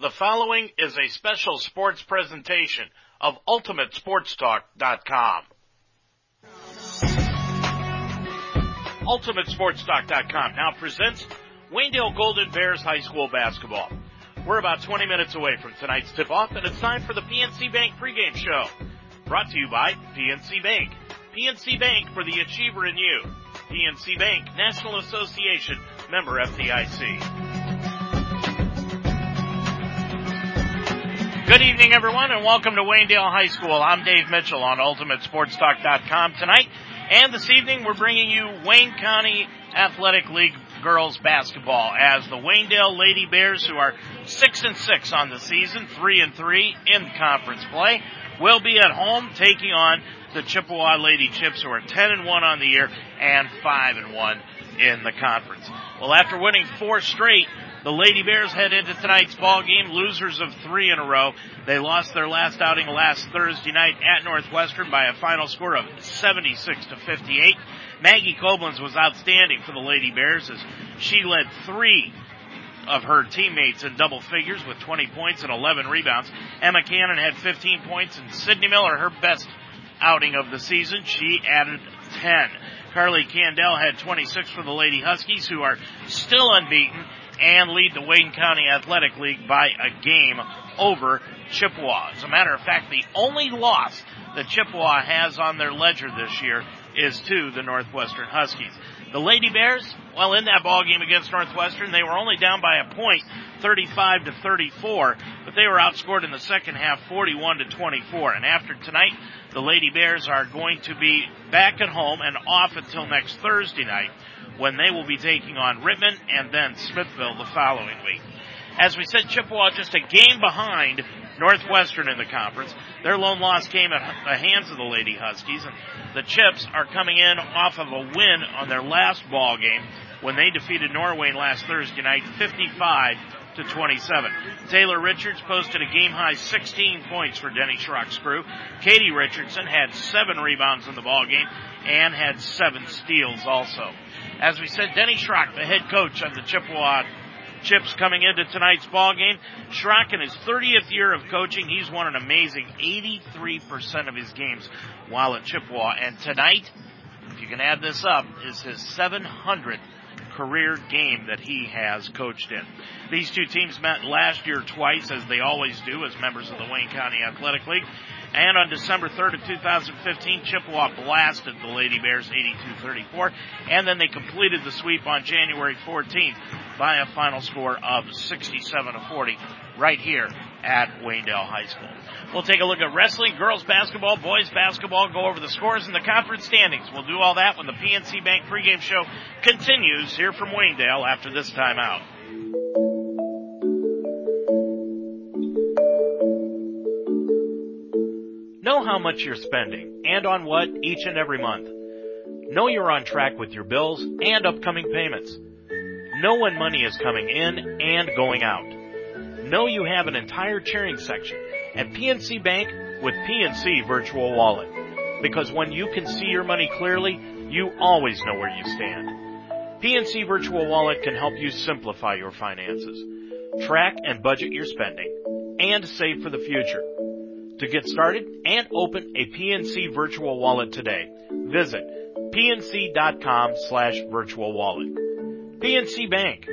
The following is a special sports presentation of UltimateSportsTalk.com. UltimateSportsTalk.com now presents Waynedale Golden Bears High School basketball. We're about 20 minutes away from tonight's tip-off, and it's time for the PNC Bank pregame show. Brought to you by PNC Bank. PNC Bank for the achiever in you. PNC Bank, National Association, member FDIC. Good evening, everyone, and welcome to Waynedale High School. I'm Dave Mitchell on UltimateSportsTalk.com tonight. And this evening, we're bringing you Wayne County Athletic League girls basketball as the Waynedale Lady Bears, who are six and six on the season, three and three in conference play, will be at home taking on the Chippewa Lady Chips, who are ten and one on the year and five and one in the conference. Well, after winning four straight, the Lady Bears head into tonight's ball game, losers of three in a row. They lost their last outing last Thursday night at Northwestern by a final score of 76 to 58. Maggie Koblenz was outstanding for the Lady Bears as she led three of her teammates in double figures with 20 points and 11 rebounds. Emma Cannon had 15 points and Sydney Miller, her best outing of the season, she added 10. Carly Candell had 26 for the Lady Huskies, who are still unbeaten and lead the Wayne County Athletic League by a game over Chippewa. As a matter of fact, the only loss that Chippewa has on their ledger this year is to the Northwestern Huskies. The Lady Bears, well, in that ball game against Northwestern, they were only down by a point, 35 to 34, but they were outscored in the second half, 41 to 24. And after tonight, the Lady Bears are going to be back at home and off until next Thursday night when they will be taking on Rittman and then Smithville the following week. As we said, Chippewa just a game behind Northwestern in the conference. Their lone loss came at the hands of the Lady Huskies, and the Chips are coming in off of a win on their last ball game when they defeated Norway last Thursday night, 55 to 27. Taylor Richards posted a game high 16 points for Denny Schrock's crew. Katie Richardson had seven rebounds in the ball game and had seven steals also. As we said, Denny Schrock, the head coach of the Chippewa Chips coming into tonight's ball game. Schrock in his 30th year of coaching, he's won an amazing 83% of his games while at Chippewa. And tonight, if you can add this up, is his 700th career game that he has coached in. These two teams met last year twice, as they always do, as members of the Wayne County Athletic League. And on December 3rd of 2015, Chippewa blasted the Lady Bears 82-34, and then they completed the sweep on January 14th by a final score of 67 to 40 right here at Waynedale High School. We'll take a look at wrestling, girls basketball, boys basketball, go over the scores and the conference standings. We'll do all that when the PNC Bank pregame show continues here from Waynedale after this timeout. How much you're spending and on what each and every month. Know you're on track with your bills and upcoming payments. Know when money is coming in and going out. Know you have an entire cheering section at PNC Bank with PNC Virtual Wallet. Because when you can see your money clearly, you always know where you stand. PNC Virtual Wallet can help you simplify your finances, track and budget your spending, and save for the future. To get started and open a PNC virtual wallet today, visit pnc.com slash virtual wallet. PNC Bank,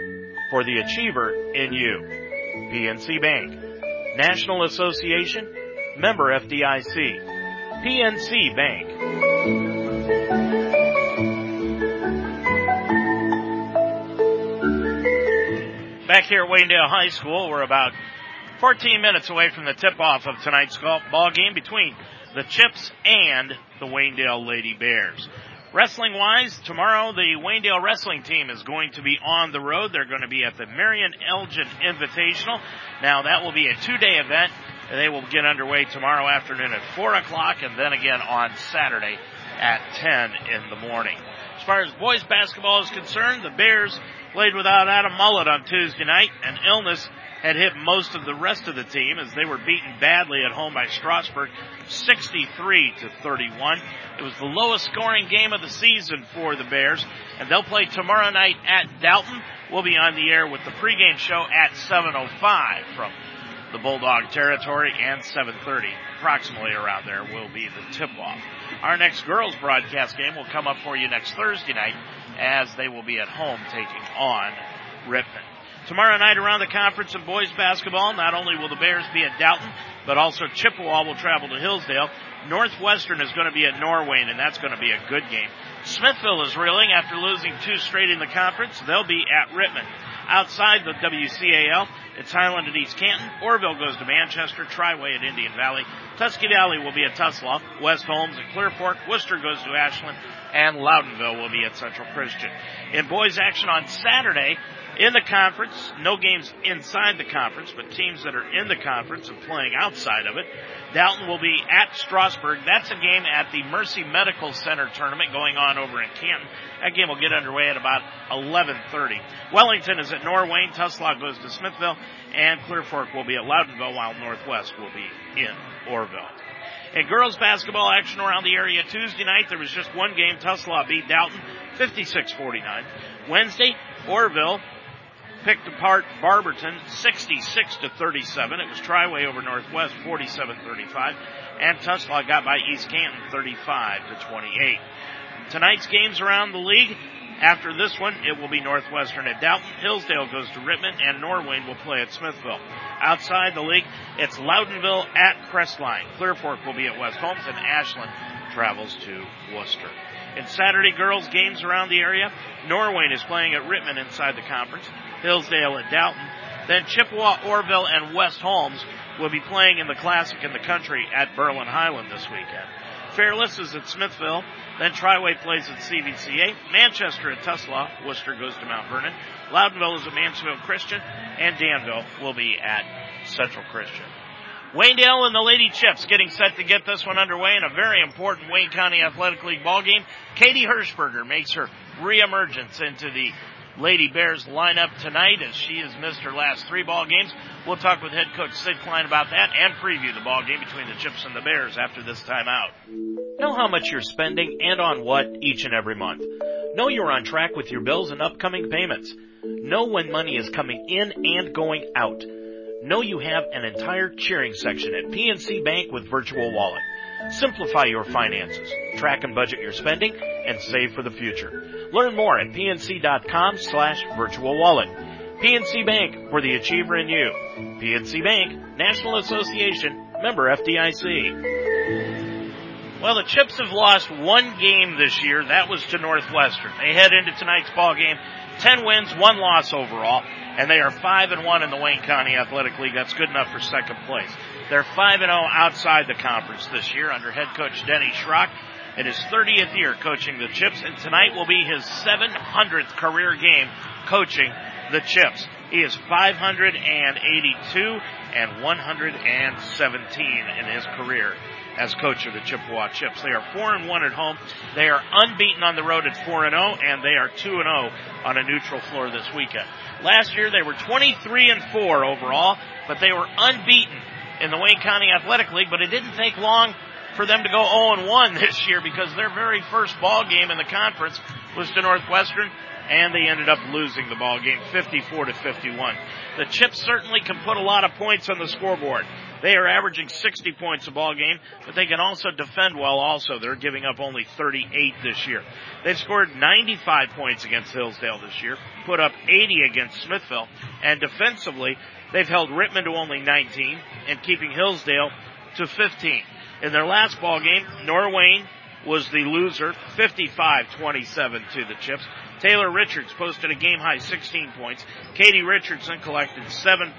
for the achiever in you. PNC Bank, National Association, member FDIC. PNC Bank. Back here at Waynedale High School, we're about 14 minutes away from the tip-off of tonight's golf ball game between the Chips and the Waynedale Lady Bears. Wrestling wise, tomorrow the Waynedale wrestling team is going to be on the road. They're going to be at the Marion Elgin Invitational. Now that will be a two day event. They will get underway tomorrow afternoon at 4 o'clock and then again on Saturday at 10 in the morning. As far as boys basketball is concerned, the Bears played without Adam Mullet on Tuesday night. An illness had hit most of the rest of the team as they were beaten badly at home by Strasburg, 63 to 31. It was the lowest scoring game of the season for the Bears, and they'll play tomorrow night at Dalton. We'll be on the air with the pregame show at 7:05 from the Bulldog territory, and 7:30, approximately around there, will be the tip-off. Our next girls broadcast game will come up for you next Thursday night, as they will be at home taking on Rittman. Tomorrow night around the conference in boys basketball, not only will the Bears be at Dalton, but also Chippewa will travel to Hillsdale. Northwestern is going to be at Norwayne, and that's going to be a good game. Smithville is reeling after losing two straight in the conference. They'll be at Rittman. Outside the WCAL, it's Hiland at East Canton. Orrville goes to Manchester. Triway at Indian Valley. Tuskegee Valley will be at Tuslaw. West Holmes at Clear Fork. Wooster goes to Ashland. And Loudonville will be at Central Christian. In boys action on Saturday, in the conference, no games inside the conference, but teams that are in the conference and playing outside of it. Dalton will be at Strasburg. That's a game at the Mercy Medical Center tournament going on over in Canton. That game will get underway at about 11:30. Wellington is at Norwayne. Tuslaw goes to Smithville, and Clear Fork will be at Loudonville, while Northwest will be in Orrville. In girls basketball action around the area Tuesday night, there was just one game. Tuslaw beat Dalton 56-49. Wednesday, Orrville picked apart Barberton 66 to 37. It was Triway over Northwest 47-35, and Tuslaw got by East Canton 35 to 28. Tonight's games around the league. After this one, it will be Northwestern at Dalton. Hillsdale goes to Rittman, and Norwayne will play at Smithville. Outside the league, it's Loudonville at Crestline. Clear Fork will be at West Holmes, and Ashland travels to Wooster. In Saturday girls games around the area, Norwayne is playing at Rittman inside the conference. Hillsdale at Dalton. Then Chippewa, Orrville, and West Holmes will be playing in the Classic in the Country at Berlin Hiland this weekend. Fairless is at Smithville. Then Triway plays at CVCA. Manchester at Tuslaw. Wooster goes to Mount Vernon. Loudonville is at Mansfield Christian. And Danville will be at Central Christian. Waynedale and the Lady Chips getting set to get this one underway in a very important Wayne County Athletic League ball game. Katie Hirschberger makes her reemergence into the Lady Bears lineup tonight as she has missed her last three ball games. We'll talk with head coach Sid Klein about that and preview the ball game between the Chips and the Bears after this timeout. Know how much you're spending and on what each and every month. Know you're on track with your bills and upcoming payments. Know when money is coming in and going out. Know you have an entire cheering section at PNC Bank with Virtual Wallet. Simplify your finances, track and budget your spending, and save for the future. Learn more at pnc.com slash virtual wallet. PNC Bank for the achiever in you. PNC Bank, National Association, member FDIC. Well, the Chips have lost one game this year. That was to Northwestern. They head into tonight's ball game. Ten wins, one loss overall, and they are five and one in the Wayne County Athletic League. That's good enough for second place. They're 5 and 0 outside the conference this year under head coach Denny Schrock in his 30th year coaching the Chips, and tonight will be his 700th career game coaching the Chips. He is 582 and 117 in his career as coach of the Chippewa Chips. They are 4 and 1 at home. They are unbeaten on the road at 4 and 0 and they are 2 and 0 on a neutral floor this weekend. Last year they were 23 and 4 overall, but they were unbeaten in the Wayne County Athletic League, but it didn't take long for them to go 0 and 1 this year because their very first ball game in the conference was to Northwestern and they ended up losing the ball game 54 to 51. The Chips certainly can put a lot of points on the scoreboard. They are averaging 60 points a ball game, but they can also defend well also. They're giving up only 38 this year. They've scored 95 points against Hillsdale this year, put up 80 against Smithville, and defensively, They've held Rittman to only 19 and keeping Hillsdale to 15. In their last ball game, Norwayne was the loser, 55-27 to the Chips. Taylor Richards posted a game high 16 points. Katie Richardson collected seven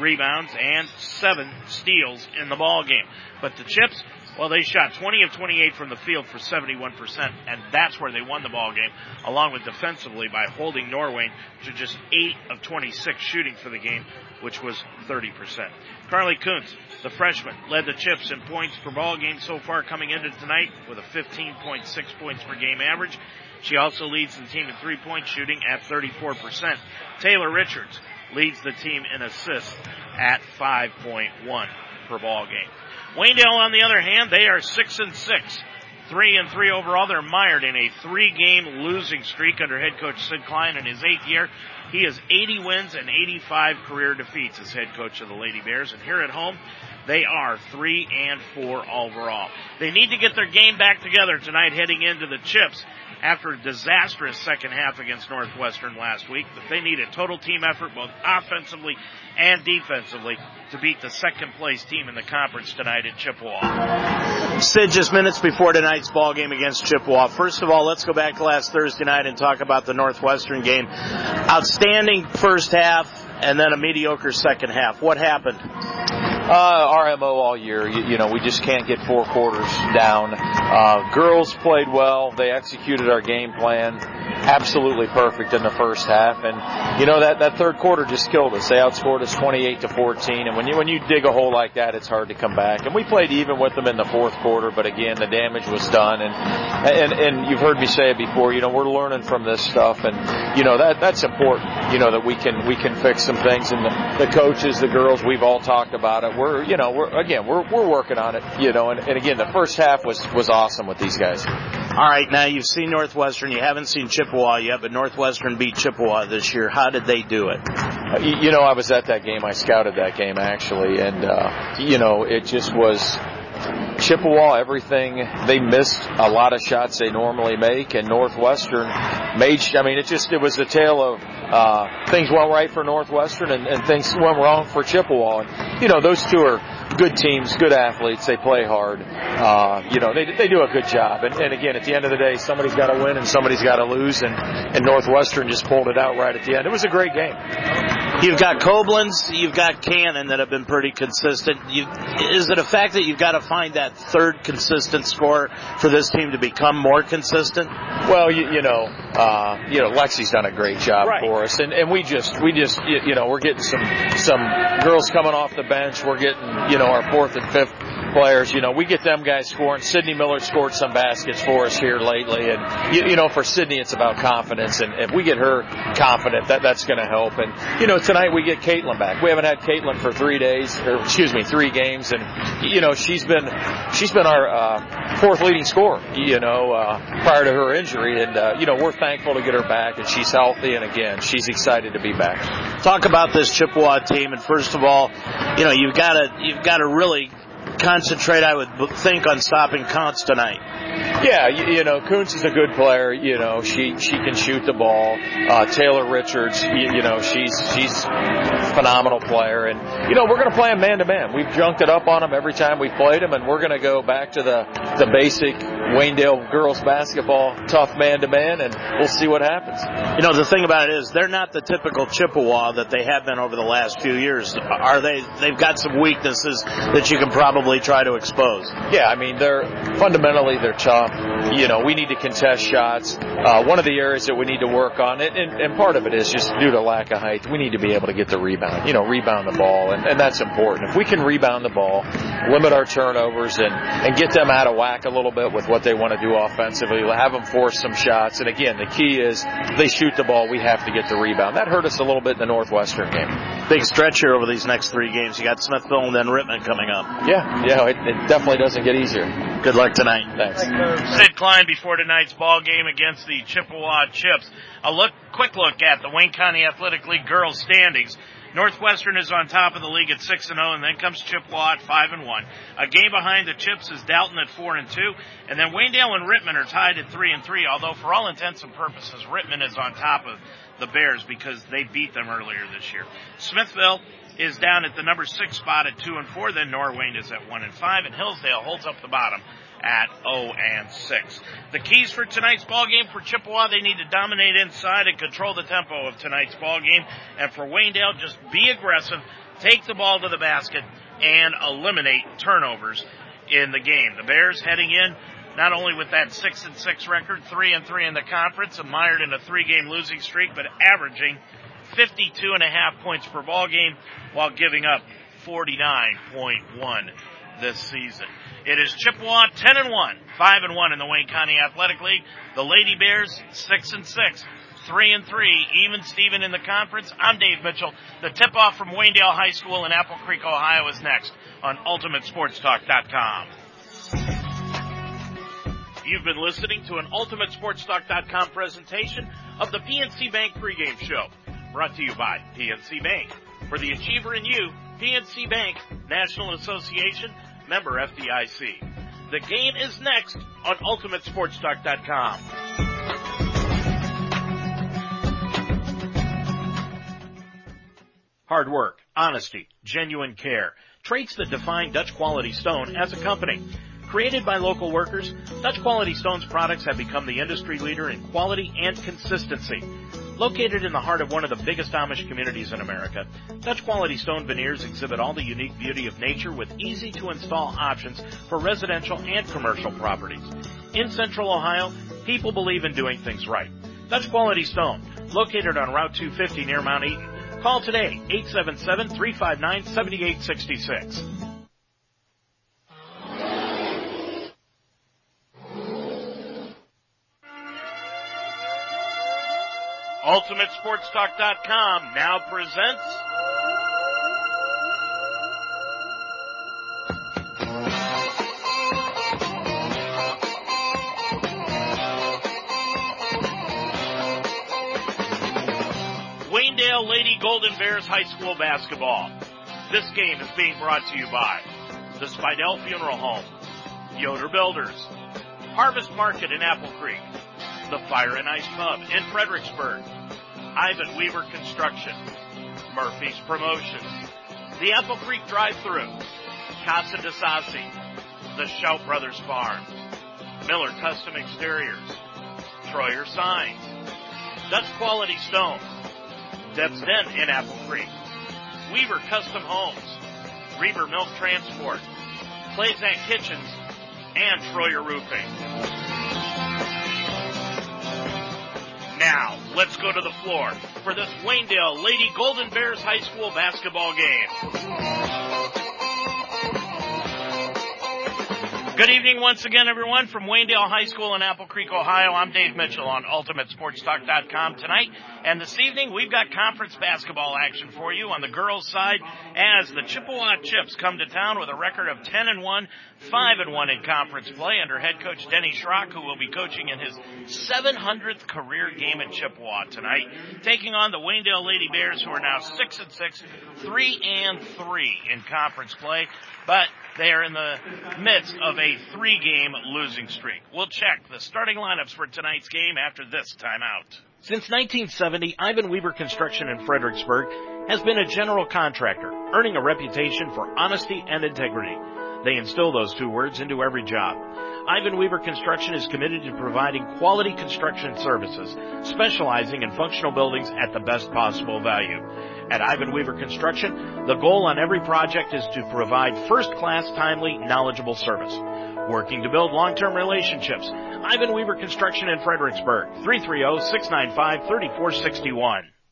rebounds and seven steals in the ball game. But the Chips well, they shot 20 of 28 from the field for 71%, and that's where they won the ball game, along with defensively by holding Norway to just 8 of 26 shooting for the game, which was 30%. Carly Kuntz, the freshman, led the Chips in points per ball game so far coming into tonight with a 15.6 points per game average. She also leads the team in three point shooting at 34%. Taylor Richards leads the team in assists at 5.1 per ball game. Waynedale, on the other hand, they are six and six. three and three overall. They're mired in a three-game losing streak under head coach Sid Klein in his eighth year. He has 80 wins and 85 career defeats as head coach of the Lady Bears. And here at home, they are three and four overall. They need to get their game back together tonight heading into the chips after a disastrous second half against Northwestern last week. But they need a total team effort both offensively and defensively to beat the second place team in the conference tonight at Chippewa. Sid, just minutes before tonight's ball game against Chippewa. First of all, let's go back to last Thursday night and talk about the Northwestern game. Outstanding first half and then a mediocre second half. What happened? Uh, RMO all year. You, you, know, we just can't get four quarters down. Uh, girls played well. They executed our game plan absolutely perfect in the first half. And, you know, that, that third quarter just killed us. They outscored us 28 to 14. And when you, when you dig a hole like that, it's hard to come back. And we played even with them in the fourth quarter, but again, the damage was done. And, and, and you've heard me say it before, you know, we're learning from this stuff. And, you know, that, that's important, you know, that we can, we can fix some things. And the, the coaches, the girls, we've all talked about it we're you know we're again we're we're working on it you know and, and again the first half was was awesome with these guys. All right, now you've seen Northwestern. You haven't seen Chippewa yet, but Northwestern beat Chippewa this year. How did they do it? Uh, you know, I was at that game. I scouted that game actually, and uh, you know, it just was Chippewa, everything they missed a lot of shots they normally make, and Northwestern made. I mean, it just it was a tale of uh, things went right for Northwestern and, and things went wrong for Chippewa. And you know, those two are good teams, good athletes. They play hard. Uh, you know, they they do a good job. And, and again, at the end of the day, somebody's got to win and somebody's got to lose. And and Northwestern just pulled it out right at the end. It was a great game. You've got Koblenz, you've got Cannon that have been pretty consistent. You, is it a fact that you've got to find that third consistent score for this team to become more consistent? Well, you, you know, uh, you know, Lexi's done a great job right. for us, and and we just we just you know we're getting some some girls coming off the bench. We're getting you know our fourth and fifth players. You know, we get them guys scoring. Sydney Miller scored some baskets for us here lately, and you, you know, for Sydney, it's about confidence, and if we get her confident, that that's going to help. And you know, tonight we get Caitlin back. We haven't had Caitlin for three days, or excuse me, three games, and you know, she's been she's been our uh, fourth leading scorer. You know, uh, prior to her injury, and uh, you know, we're thankful to get her back, and she's healthy, and again, she's excited to be back. Talk about this Chippewa team, and first of all, you know, you've got to you've got to really concentrate, I would think, on stopping Kuntz tonight. Yeah, you, you, know, Kuntz is a good player. You know, she she can shoot the ball. Uh, Taylor Richards, you, you, know, she's she's a phenomenal player, and you know, we're going to play him man to man. We've junked it up on him every time we've played him, and we're going to go back to the the basic Waynedale girls basketball tough man to man, and we'll see what happens. You know, the thing about it is they're not the typical Chippewa that they have been over the last few years. Are they? They've got some weaknesses that you can probably try to expose. Yeah, I mean, they're fundamentally they're tough. You know, we need to contest shots. Uh, one of the areas that we need to work on, and, and, and part of it is just due to lack of height, we need to be able to get the rebound. You know, rebound the ball, and, and that's important. If we can rebound the ball, limit our turnovers, and and get them out of whack a little bit with what they want to do offensively, have them force some shots. And again, the key is they shoot the ball, we have to get the rebound. That hurt us a little bit in the Northwestern game. Big stretch here over these next three games. You got Smithville and then Rittman coming up. Yeah, yeah, it, it definitely doesn't get easier. Good luck tonight. Thanks. Sid Klein before tonight's ball game against the Chippewa Chips. A look, quick look at the Wayne County Athletic League girls standings. Northwestern is on top of the league at six and zero, oh, and then comes Chippewa at five and one. A game behind the Chips is Dalton at four and two, and then Waynedale and Rittman are tied at three and three. Although for all intents and purposes, Rittman is on top of the Bears because they beat them earlier this year. Smithville is down at the number six spot at two and four. Then Norwayne is at one and five, and Hillsdale holds up the bottom at 0 and 6. The keys for tonight's ball game for Chippewa, they need to dominate inside and control the tempo of tonight's ball game. And for Waynedale, just be aggressive, take the ball to the basket, and eliminate turnovers in the game. The Bears heading in not only with that six and six record, three and three in the conference, and mired in a three game losing streak, but averaging 52 and a half points per ball game while giving up 49.1 this season. It is Chippewa 10 and 1, 5 and 1 in the Wayne County Athletic League. The Lady Bears 6 and 6, 3 and 3, even Steven in the conference. I'm Dave Mitchell. The tip off from Waynedale High School in Apple Creek, Ohio is next on UltimateSportsTalk.com. You've been listening to an UltimateSportsTalk.com presentation of the PNC Bank pregame show, brought to you by PNC Bank. For the achiever in you, PNC Bank, National Association, member FDIC. The game is next on UltimateSportsTalk.com. Hard work, honesty, genuine care, traits that define Dutch Quality Stone as a company. Created by local workers, Dutch Quality Stone's products have become the industry leader in quality and consistency. Located in the heart of one of the biggest Amish communities in America, Dutch Quality Stone veneers exhibit all the unique beauty of nature with easy to install options for residential and commercial properties. In Central Ohio, people believe in doing things right. Dutch Quality Stone, located on Route 250 near Mount Eaton. Call today, 877-359-7866. UltimateSportsTalk.com now presents Waynedale Lady Golden Bears High School Basketball. This game is being brought to you by the Spidell Funeral Home, Yoder Builders, Harvest Market in Apple Creek, the Fire and Ice Pub in Fredericksburg, Ivan Weaver Construction, Murphy's Promotions, the Apple Creek Drive-Thru, Casa de Sassi, the Shout Brothers Farm, Miller Custom Exteriors, Troyer Signs, Dutch Quality Stone, Deb's Den in Apple Creek, Weaver Custom Homes, Reber Milk Transport, Clayzak Kitchens, and Troyer Roofing. Now, let's go to the floor for this Waynedale Lady Golden Bears High School basketball game. Good evening once again, everyone, from Waynedale High School in Apple Creek, Ohio. I'm Dave Mitchell on UltimateSportsTalk.com tonight. And this evening, we've got conference basketball action for you on the girls' side as the Chippewa Chips come to town with a record of 10 and 1, 5 and 1 in conference play under head coach Denny Schrock, who will be coaching in his 700th career game at Chippewa tonight, taking on the Waynedale Lady Bears, who are now 6 and 6, 3 and 3 in conference play. But they are in the midst of a three game losing streak. We'll check the starting lineups for tonight's game after this timeout. Since 1970, Ivan Weaver Construction in Fredericksburg has been a general contractor, earning a reputation for honesty and integrity. They instill those two words into every job. Ivan Weaver Construction is committed to providing quality construction services, specializing in functional buildings at the best possible value. At Ivan Weaver Construction, the goal on every project is to provide first-class, timely, knowledgeable service. Working to build long-term relationships. Ivan Weaver Construction in Fredericksburg, 330-695-3461.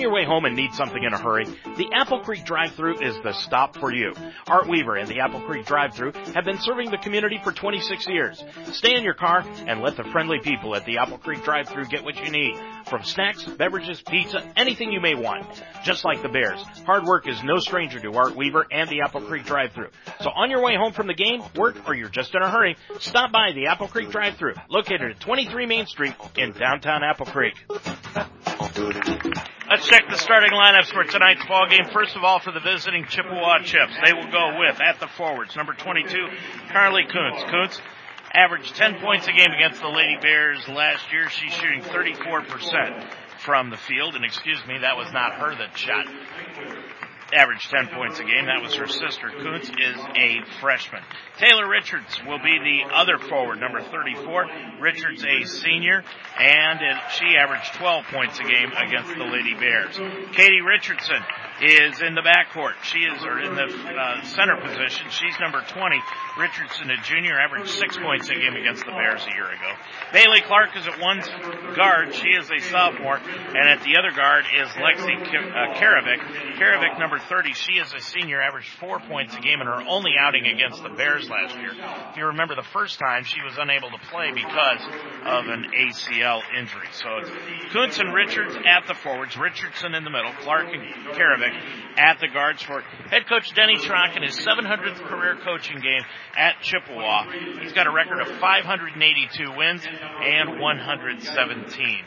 On your way home and need something in a hurry, the Apple Creek drive-thru is the stop for you. Art Weaver and the Apple Creek drive-thru have been serving the community for 26 years. Stay in your car and let the friendly people at the Apple Creek drive-thru get what you need. From snacks, beverages, pizza, anything you may want. Just like the Bears, hard work is no stranger to Art Weaver and the Apple Creek drive-thru. So on your way home from the game, work, or you're just in a hurry, stop by the Apple Creek drive-thru, located at 23 Main Street in downtown Apple Creek. Let's check the starting lineups for tonight's ball game. First of all, for the visiting Chippewa Chips, they will go with at the forwards number 22, Carly Kuntz. Kuntz averaged 10 points a game against the Lady Bears last year. She's shooting 34% from the field, and excuse me, that was not her that shot. Averaged 10 points a game. That was her sister. Kuntz is a freshman. Taylor Richards will be the other forward, number 34. Richards a senior, and she averaged 12 points a game against the Lady Bears. Katie Richardson is in the backcourt. She is or in the uh, center position. She's number 20. Richardson, a junior, averaged six points a game against the Bears a year ago. Bailey Clark is at one guard. She is a sophomore, and at the other guard is Lexi uh, Karavik. Karavik, number 30, she is a senior, averaged four points a game in her only outing against the Bears last year. If you remember the first time, she was unable to play because of an ACL injury. So it's Kuntz and Richards at the forwards, Richardson in the middle, Clark and At the guards for head coach Denny Schrock in his 700th career coaching game at Chippewa. He's got a record of 582 wins and 117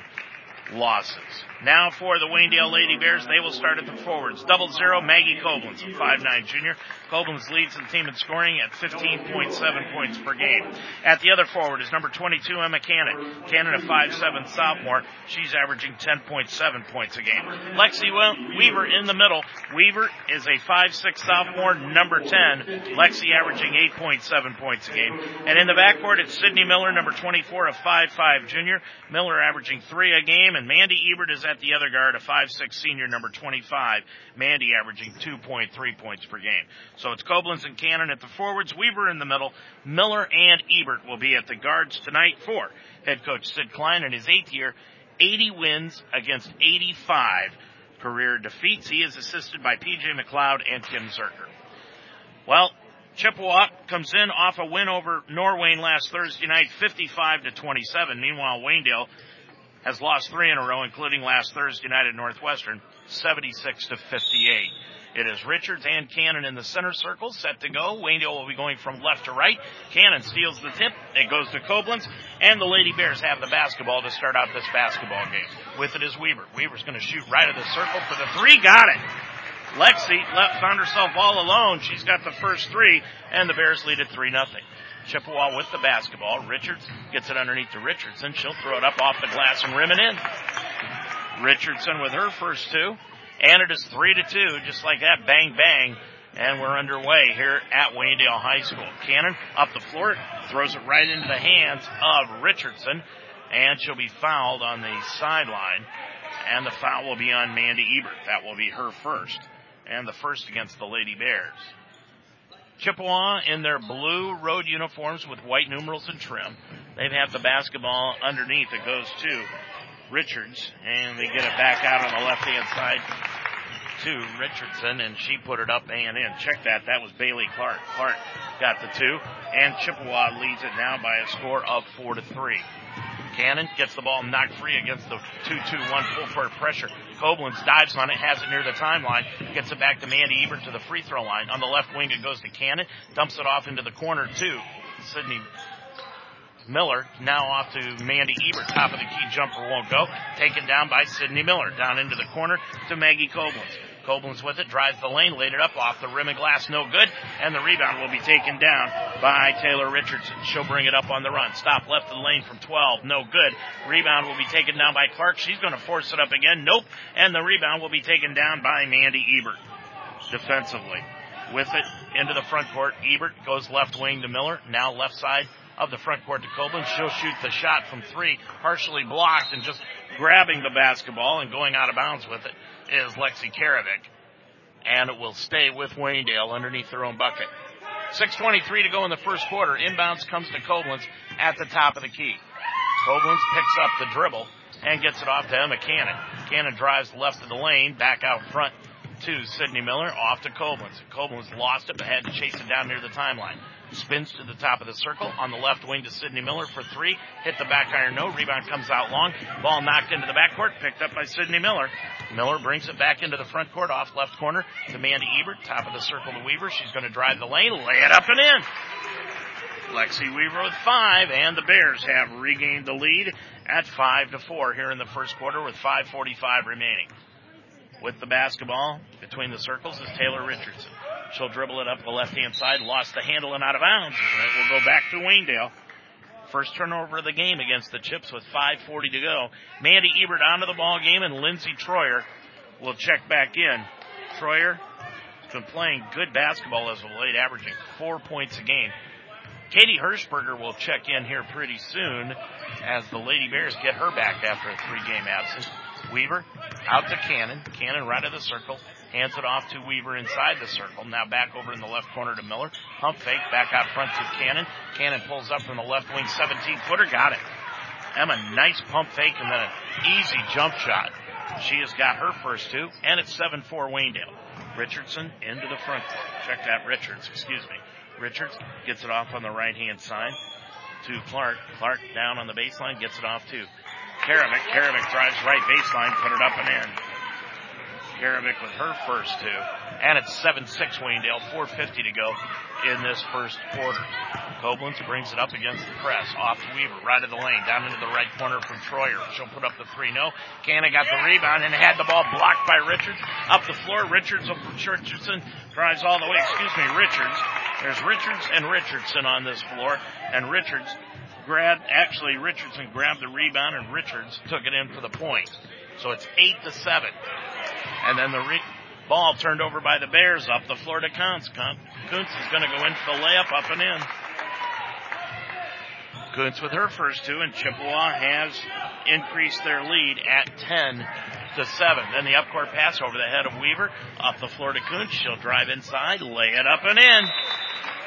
losses. Now for the Waynedale Lady Bears, they will start at the forwards. Double zero, Maggie Koblenz, a 5'9 junior. Koblenz leads the team in scoring at 15.7 points per game. At the other forward is number 22, Emma Cannon. Cannon, a 5'7 sophomore. She's averaging 10.7 points a game. Lexi Weaver in the middle. Weaver is a 5'6 sophomore, number 10. Lexi averaging 8.7 points a game. And in the backcourt, it's Sydney Miller, number 24, a 5'5 junior. Miller averaging three a game, and Mandy Ebert is at the other guard, a 5'6 senior, number 25. Mandy averaging 2.3 points per game. So it's Koblenz and Cannon at the forwards, Weaver in the middle, Miller and Ebert will be at the guards tonight for head coach Sid Klein in his eighth year, 80 wins against 85 career defeats. He is assisted by PJ McLeod and Tim Zerker. Well, Chippewa comes in off a win over Norwayne last Thursday night, 55 to 27. Meanwhile, Waynedale has lost three in a row, including last Thursday night at Northwestern, 76 to 58. It is Richards and Cannon in the center circle, set to go. Waynedale will be going from left to right. Cannon steals the tip. It goes to Koblenz. And the Lady Bears have the basketball to start out this basketball game. With it is Weaver. Weaver's going to shoot right of the circle for the three. Got it. Lexi left, found herself all alone. She's got the first three, and the Bears lead at 3 nothing. Chippewa with the basketball. Richards gets it underneath to Richardson. She'll throw it up off the glass and rim it in. Richardson with her first two. And it is three to two, just like that. Bang, bang. And we're underway here at Waynedale High School. Cannon up the floor, throws it right into the hands of Richardson, and she'll be fouled on the sideline. And the foul will be on Mandy Ebert. That will be her first. And the first against the Lady Bears. Chippewa in their mm-hmm. blue road uniforms with white numerals and trim. They've had the basketball underneath. It goes to Richards, and they get it back out on the left hand side to Richardson, and she put it up and in. Check that. That was Bailey Clark. Clark got the two, and Chippewa leads it now by a score of four to three. Cannon gets the ball knocked free against the 2-2-1 full court pressure. Koblenz dives on it, has it near the timeline, gets it back to Mandy Ebert to the free throw line. On the left wing, it goes to Cannon, dumps it off into the corner to Sydney Miller. Now off to Mandy Ebert. Top of the key jumper won't go. Taken down by Sydney Miller. Down into the corner to Maggie Koblenz. Koblenz with it, drives the lane, laid it up off the rim of glass, no good, and the rebound will be taken down by Taylor Richardson. She'll bring it up on the run. Stop left of the lane from 12, no good. Rebound will be taken down by Clark. She's going to force it up again, nope, and the rebound will be taken down by Mandy Ebert defensively. With it into the front court, Ebert goes left wing to Miller, now left side of the front court to Koblenz. She'll shoot the shot from three, partially blocked, and just grabbing the basketball and going out of bounds with it is Lexi Karavik. And it will stay with Waynedale underneath their own bucket. 6.23 to go in the first quarter. Inbounds comes to Koblenz at the top of the key. Koblenz picks up the dribble and gets it off to Emma Cannon. Cannon drives left of the lane, back out front to Sydney Miller, off to Koblenz. Koblenz lost it, but had to chase it down near the timeline. Spins to the top of the circle on the left wing to Sydney Miller for three. Hit the back iron, no. Rebound comes out long. Ball knocked into the backcourt, picked up by Sydney Miller. Miller brings it back into the front court off left corner to Mandy Ebert. Top of the circle to Weaver. She's going to drive the lane, lay it up and in. Lexi Weaver with five, and the Bears have regained the lead at five to four here in the first quarter with 5:45 remaining. With the basketball between the circles is Taylor Richardson. She'll dribble it up the left hand side, lost the handle and out of bounds. It will go back to Waynedale. First turnover of the game against the Chips with 5.40 to go. Mandy Ebert onto the ball game and Lindsey Troyer will check back in. Troyer has been playing good basketball as of late, averaging four points a game. Katie Hirschberger will check in here pretty soon as the Lady Bears get her back after a three game absence. Weaver out to Cannon. Cannon right of the circle. Hands it off to Weaver inside the circle. Now back over in the left corner to Miller. Pump fake back out front to Cannon. Cannon pulls up from the left wing 17 footer. Got it. Emma, nice pump fake and then an easy jump shot. She has got her first two, and it's 7-4 Waynedale. Richardson into the front. Check that Richards, excuse me. Richards gets it off on the right hand side to Clark. Clark down on the baseline, gets it off to Karavik. Karavik drives right baseline, put it up and in. Karavik with her first two. And it's 7-6 Waynedale, 4.50 to go in this first quarter. Koblenz brings it up against the press. Off to Weaver, right of the lane, down into the right corner from Troyer. She'll put up the three. No. Cannon got the rebound and had the ball blocked by Richards. Up the floor, Richards, Richardson drives all the way. Excuse me, Richards. There's Richards and Richardson on this floor. And Richards grabbed, actually Richardson grabbed the rebound and Richards took it in for the point. So it's eight to seven. And then the re- ball turned over by the Bears up the floor to Kuntz. Is going to go in for the layup up and in. Kuntz with her first two, and Chippewa has increased their lead at 10 to 7. Then the upcourt pass over the head of Weaver, up the floor to Kuntz. She'll drive inside, lay it up and in.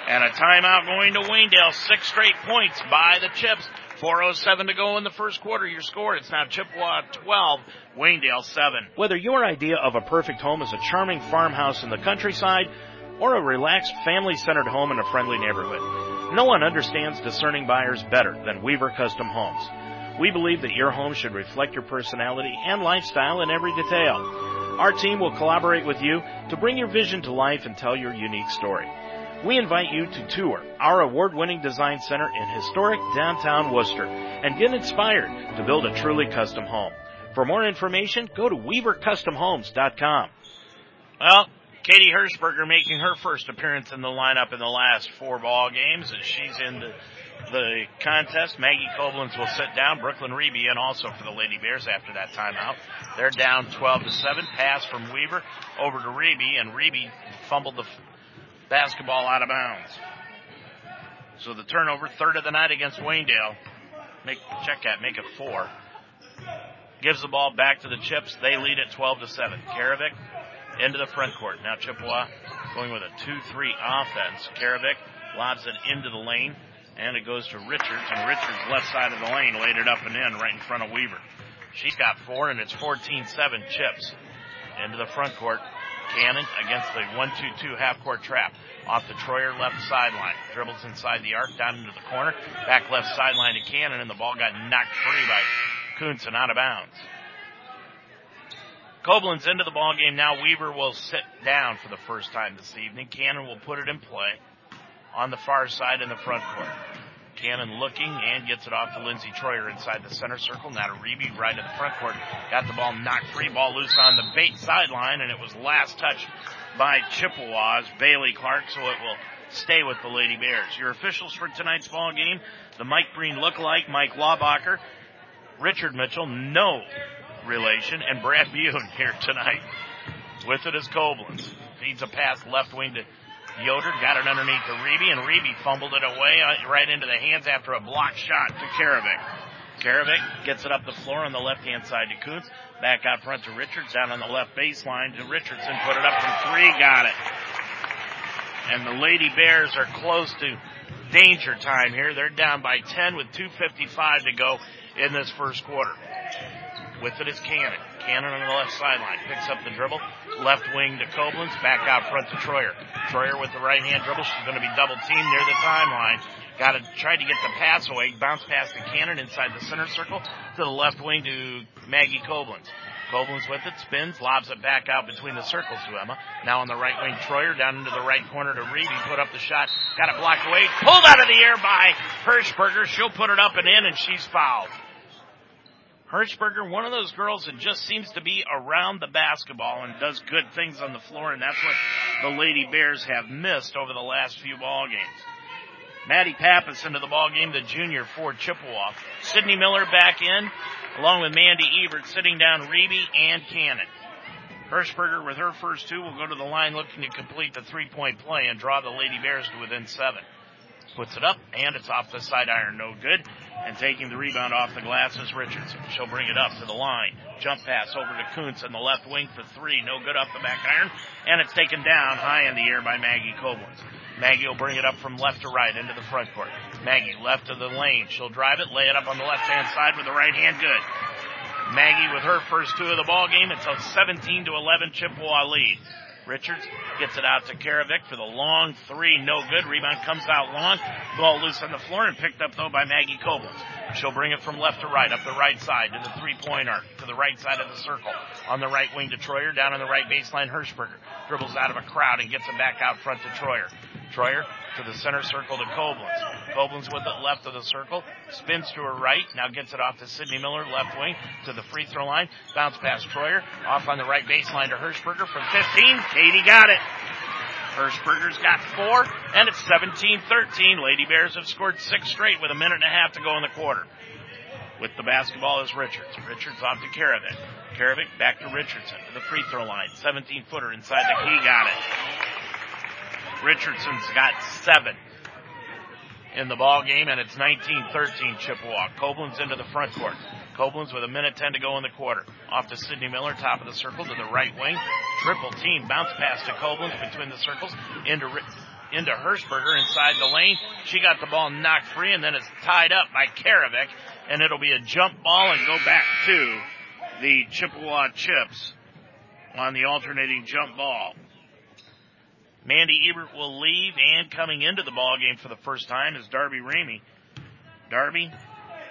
And a timeout going to Waynedale. Six straight points by the Chips. 4.07 to go in the first quarter. Your score, it's now Chippewa 12, Waynedale 7. Whether your idea of a perfect home is a charming farmhouse in the countryside or a relaxed family-centered home in a friendly neighborhood, no one understands discerning buyers better than Weaver Custom Homes. We believe that your home should reflect your personality and lifestyle in every detail. Our team will collaborate with you to bring your vision to life and tell your unique story we invite you to tour our award-winning design center in historic downtown Wooster and get inspired to build a truly custom home. For more information, go to weavercustomhomes.com. Well, Katie Hirschberger making her first appearance in the lineup in the last four ball games, and she's in the, the contest. Maggie Koblenz will sit down. Brooklyn Reby in also for the Lady Bears after that timeout. They're down 12 to 7. Pass from Weaver over to Reby, and Reby fumbled the basketball out of bounds. So the turnover, third of the night against Waynedale. Make check that, make it four. Gives the ball back to the Chips. They lead at 12 to 7. Karavik into the front court. Now Chippewa going with a 2-3 offense. Karavik lobs it into the lane and it goes to Richards and Richards left side of the lane laid it up and in right in front of Weaver. She's got four and it's 14-7 Chips into the front court. Cannon against the 1-2-2 half-court trap. Off the Troyer left sideline. Dribbles inside the arc down into the corner. Back left sideline to Cannon and the ball got knocked free by Kuntz and out of bounds. Koblenz into the ball game now. Weaver will sit down for the first time this evening. Cannon will put it in play on the far side in the front court. Cannon looking and gets it off to Lindsey Troyer inside the center circle. Now to Reby right in the front court. Got the ball knocked free, ball loose on the bait sideline, and it was last touched by Chippewa's Bailey Clark, so it will stay with the Lady Bears. Your officials for tonight's ball game, the Mike Breen look-alike, Mike Laubacher, Richard Mitchell, no relation, and Brad Bune here tonight. With it is Koblenz. Feeds a pass left wing to Yoder got it underneath to Reby, and Reby fumbled it away uh, right into the hands after a block shot to Karavik. Karavik gets it up the floor on the left-hand side to Kuntz. Back out front to Richards, down on the left baseline to Richardson. Put it up from three, got it. And the Lady Bears are close to danger time here. They're down by 10 with 2.55 to go in this first quarter. With it is Cannon. Cannon on the left sideline. Picks up the dribble. Left wing to Koblenz. Back out front to Troyer. Troyer with the right hand dribble. She's going to be double teamed near the timeline. Got to try to get the pass away. Bounce pass to Cannon inside the center circle to the left wing to Maggie Koblenz. Koblenz with it, spins, lobs it back out between the circles to Emma. Now on the right wing, Troyer down into the right corner to Reed. He Put up the shot, got it blocked away, pulled out of the air by Hirschberger. She'll put it up and in, and she's fouled. Hirschberger, one of those girls that just seems to be around the basketball and does good things on the floor, and that's what the Lady Bears have missed over the last few ball games. Maddie Pappas into the ball game, the junior for Chippewa. Sydney Miller back in, along with Mandy Ebert, sitting down Reby and Cannon. Hirschberger with her first two will go to the line looking to complete the three point play and draw the Lady Bears to within seven. Puts it up and it's off the side iron, no good. And taking the rebound off the glass is Richardson. She'll bring it up to the line. Jump pass over to Kuntz in the left wing for three, no good off the back iron. And it's taken down high in the air by Maggie Koblenz. Maggie will bring it up from left to right into the front court. Maggie left of the lane. She'll drive it, lay it up on the left hand side with the right hand good. Maggie with her first two of the ball game. It's a 17 to 11 Chippewa lead. Richards gets it out to Karavik for the long three, no good. Rebound comes out long. Ball loose on the floor and picked up though by Maggie Koblenz. She'll bring it from left to right, up the right side to the three point arc, to the right side of the circle. On the right wing to Troyer, down on the right baseline, Hirschberger. Dribbles out of a crowd and gets it back out front to Troyer. Troyer to the center circle to Koblenz. Koblenz with it left of the circle, spins to her right, now gets it off to Sydney Miller, left wing to the free throw line, bounce past Troyer, off on the right baseline to Hirschberger from 15. Katie got it. Hirschberger's got four, and it's 17-13. Lady Bears have scored six straight with a minute and a half to go in the quarter. With the basketball is Richards. Richards off to Karavik. Karavik back to Richardson to the free throw line. 17 footer inside the key. Got it. Richardson's got seven in the ball game, and it's 19-13 Chippewa. Koblenz into the front court. Koblenz with a minute 10 to go in the quarter. Off to Sydney Miller, top of the circle to the right wing. Triple team bounce pass to Koblenz between the circles into into Hirschberger inside the lane. She got the ball knocked free and then it's tied up by Karavik and it'll be a jump ball and go back to the Chippewa Chips on the alternating jump ball. Mandy Ebert will leave and coming into the ball game for the first time is Darby Ramey. Darby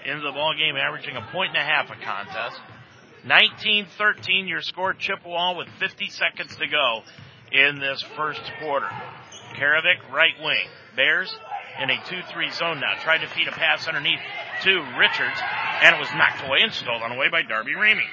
into the ball game averaging a point and a half a contest. 19-13 your score Chippewa with 50 seconds to go in this first quarter. Karavik right wing. Bears in a 2-3 zone now. Tried to feed a pass underneath to Richards and it was knocked away and stolen away by Darby Ramey.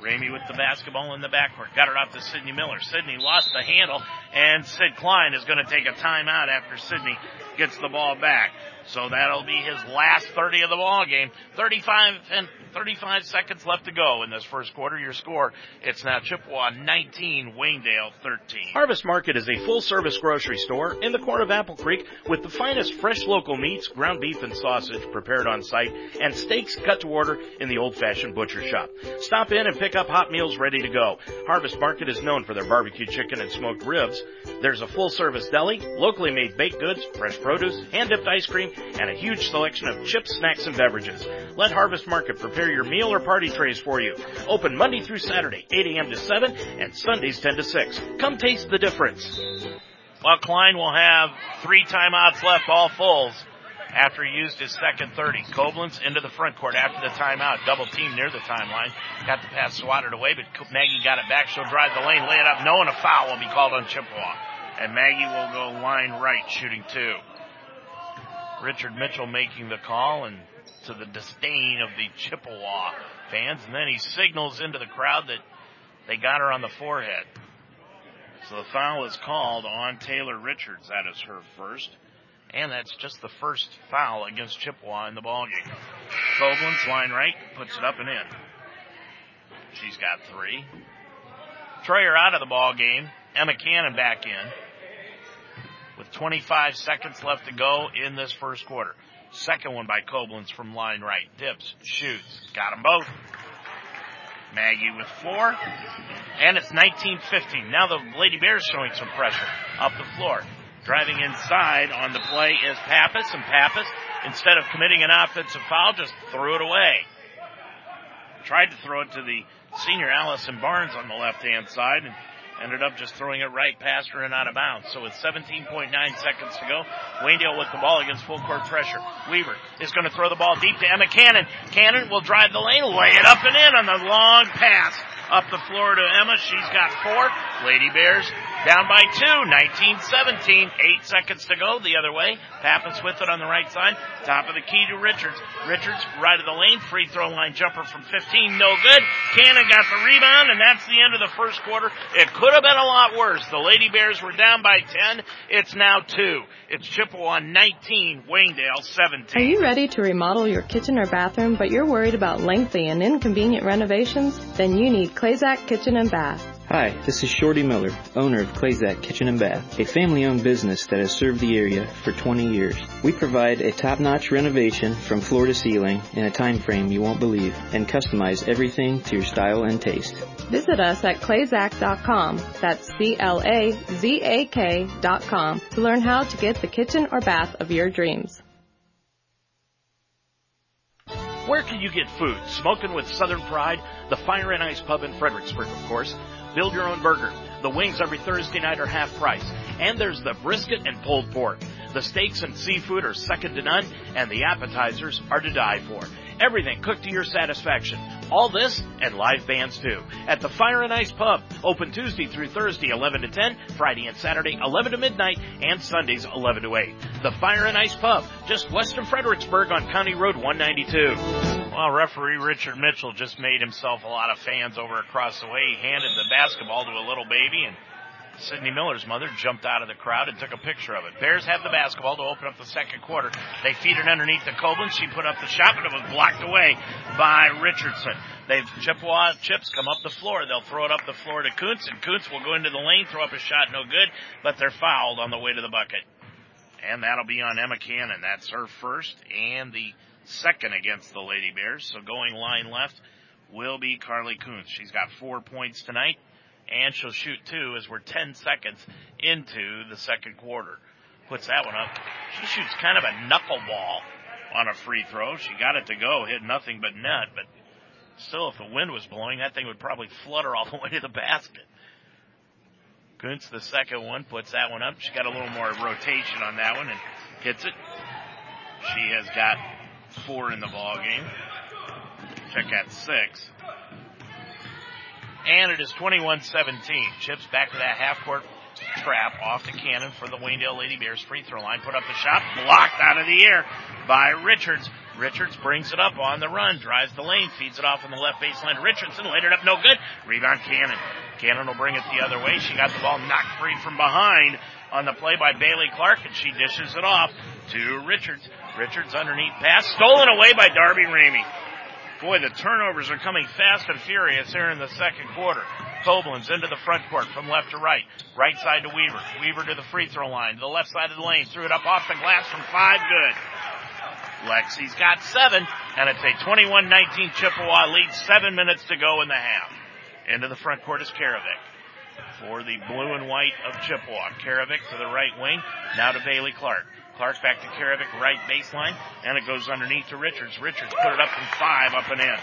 Ramey with the basketball in the backcourt. Got it off to Sidney Miller. Sidney lost the handle, and Sid Klein is going to take a timeout after Sidney gets the ball back. So that'll be his last 30 of the ball game. 35 and 35 seconds left to go in this first quarter. Your score, it's now Chippewa 19, Waynedale 13. Harvest Market is a full service grocery store in the corner of Apple Creek with the finest fresh local meats, ground beef and sausage prepared on site, and steaks cut to order in the old fashioned butcher shop. Stop in and pick up hot meals ready to go. Harvest Market is known for their barbecue chicken and smoked ribs. There's a full service deli, locally made baked goods, fresh produce, hand dipped ice cream, and a huge selection of chips, snacks, and beverages. Let Harvest Market prepare your meal or party trays for you. Open Monday through Saturday, 8 a.m. to 7, and Sundays 10 to 6. Come taste the difference. Well, Klein will have three timeouts left, all fulls, after he used his second 30. Koblenz into the front court after the timeout. Double team near the timeline. Got the pass swatted away, but Maggie got it back. She'll drive the lane, lay it up, No, knowing a foul will be called on Chippewa. And Maggie will go line right, shooting two. Richard Mitchell making the call and to the disdain of the Chippewa fans. And then he signals into the crowd that they got her on the forehead. So the foul is called on Taylor Richards. That is her first. And that's just the first foul against Chippewa in the ballgame. Koblenz, line right, puts it up and in. She's got three. Troyer out of the ball game. Emma Cannon back in with 25 seconds left to go in this first quarter. Second one by Koblenz from line right. Dips, shoots, got them both. Maggie with four, and it's 19-15. Now the Lady Bears showing some pressure up the floor. Driving inside on the play is Pappas, and Pappas, instead of committing an offensive foul, just threw it away. Tried to throw it to the senior Allison Barnes on the left hand side, and ended up just throwing it right past her and out of bounds. So with 17.9 seconds to go, Waynedale with the ball against full court pressure. Weaver is going to throw the ball deep to Emma Cannon. Cannon will drive the lane, lay it up and in on the long pass up the floor to Emma. She's got four. Lady Bears down by two, 19-17. Eight seconds to go the other way. Pappas with it on the right side. Top of the key to Richards. Richards right of the lane. Free throw line jumper from 15. No good. Cannon got the rebound and that's the end of the first quarter. It could have been a lot worse. The Lady Bears were down by 10. It's now two. It's Chippewa 19, Waynedale 17. Are you ready to remodel your kitchen or bathroom, but you're worried about lengthy and inconvenient renovations? Then you need Clazak Kitchen and Bath. Hi, this is Shorty Miller, owner of Clazak Kitchen and Bath, a family-owned business that has served the area for 20 years. We provide a top-notch renovation from floor to ceiling in a time frame you won't believe and customize everything to your style and taste. Visit us at clazak.com, that's C-L-A-Z-A-K dot com, to learn how to get the kitchen or bath of your dreams. Where can you get food? Smoking with Southern Pride, the Fire and Ice Pub in Fredericksburg, of course. Build your own burger. The wings every Thursday night are half price. And there's the brisket and pulled pork. The steaks and seafood are second to none, and the appetizers are to die for. Everything cooked to your satisfaction. All this and live bands too. At the Fire and Ice Pub. Open Tuesday through Thursday 11 to 10, Friday and Saturday 11 to midnight, and Sundays 11 to 8. The Fire and Ice Pub, just west of Fredericksburg on County Road 192. Well, referee Richard Mitchell just made himself a lot of fans over across the way. He handed the basketball to a little baby and Sydney Miller's mother jumped out of the crowd and took a picture of it. Bears have the basketball to open up the second quarter. They feed it underneath the Koblenz. She put up the shot, but it was blocked away by Richardson. They've Chippewa chips come up the floor. They'll throw it up the floor to Kuntz, and Kuntz will go into the lane, throw up a shot, no good, but they're fouled on the way to the bucket. And that'll be on Emma Cannon. That's her first and the second against the Lady Bears. So going line left will be Carly Kuntz. She's got four points tonight and she'll shoot two as we're 10 seconds into the second quarter. Puts that one up. She shoots kind of a knuckleball on a free throw. She got it to go, hit nothing but net, but still, if the wind was blowing, that thing would probably flutter all the way to the basket. Kuntz, the second one, puts that one up. She got a little more rotation on that one and hits it. She has got four in the ball game. Check at six. And it is 21-17. Chips back to that half court trap off the cannon for the Waynedale Lady Bears free throw line. Put up the shot, blocked out of the air by Richards. Richards brings it up on the run, drives the lane, feeds it off on the left baseline. Richardson laid it up, no good. Rebound Cannon. Cannon will bring it the other way. She got the ball knocked free from behind on the play by Bailey Clark, and she dishes it off to Richards. Richards underneath pass, stolen away by Darby Ramey. Boy, the turnovers are coming fast and furious here in the second quarter. Koblenz into the front court from left to right. Right side to Weaver. Weaver to the free throw line. To the left side of the lane. Threw it up off the glass from five. Good. Lexi's got seven, and it's a 21-19 Chippewa lead. Seven minutes to go in the half. Into the front court is Karavik for the blue and white of Chippewa. Karavik to the right wing. Now to Bailey Clark. Clark back to Karavik, right baseline, and it goes underneath to Richards. Richards put it up from five, up and in.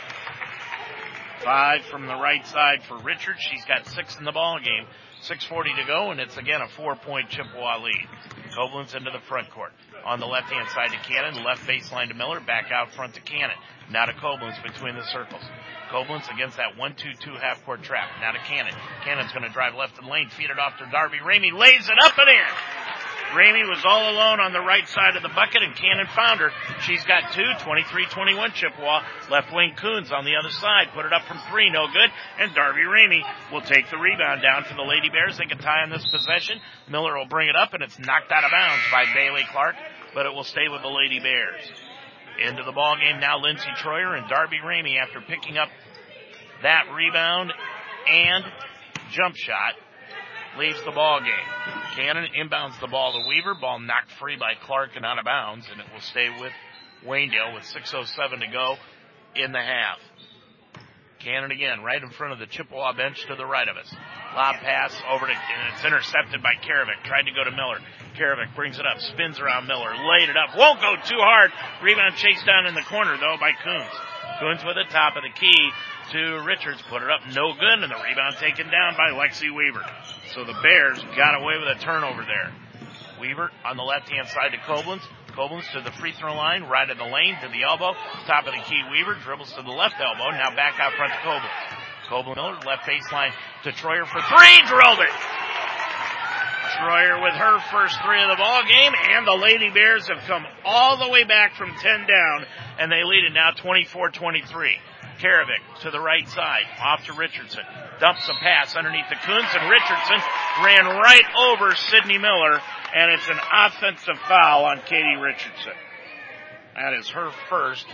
Five from the right side for Richards. She's got six in the ball game. 6.40 to go, and it's again a four-point Chippewa lead. Koblenz into the front court. On the left-hand side to Cannon, left baseline to Miller, back out front to Cannon. Now to Koblenz between the circles. Koblenz against that 1-2-2 half-court trap. Now to Cannon. Cannon's going to drive left in lane, feed it off to Darby. Ramey lays it up and in. Ramey was all alone on the right side of the bucket and Cannon found her. She's got two, 23-21 Chippewa. Left wing Kuntz on the other side. Put it up from three, no good. And Darby Ramey will take the rebound down for the Lady Bears. They can tie on this possession. Miller will bring it up and it's knocked out of bounds by Bailey Clark, but it will stay with the Lady Bears. Into the ball game now Lindsey Troyer and Darby Ramey after picking up that rebound and jump shot leaves the ball game. Cannon inbounds the ball to Weaver. Ball knocked free by Clark and out of bounds, and it will stay with Waynedale with 6.07 to go in the half. Cannon again, right in front of the Chippewa bench to the right of us. Lob pass over to, and it's intercepted by Karavik. Tried to go to Miller. Karavik brings it up, spins around Miller, laid it up, won't go too hard. Rebound chased down in the corner though by Kuntz. Kuntz with the top of the key to Richards, put it up, no good, and the rebound taken down by Lexi Weaver. So the Bears got away with a turnover there. Weaver on the left hand side to Koblenz. Koblenz to the free throw line, right of the lane to the elbow, top of the key. Weaver dribbles to the left elbow, now back out front to Koblenz. Koblenz Miller, left baseline to Troyer for three, drilled it. Troyer with her first three of the ball game, and the Lady Bears have come all the way back from 10 down, and they lead it now 24-23. Karavik to the right side, off to Richardson. Dumps a pass underneath the Kuntz, and Richardson ran right over Sidney Miller, and it's an offensive foul on Katie Richardson. That is her first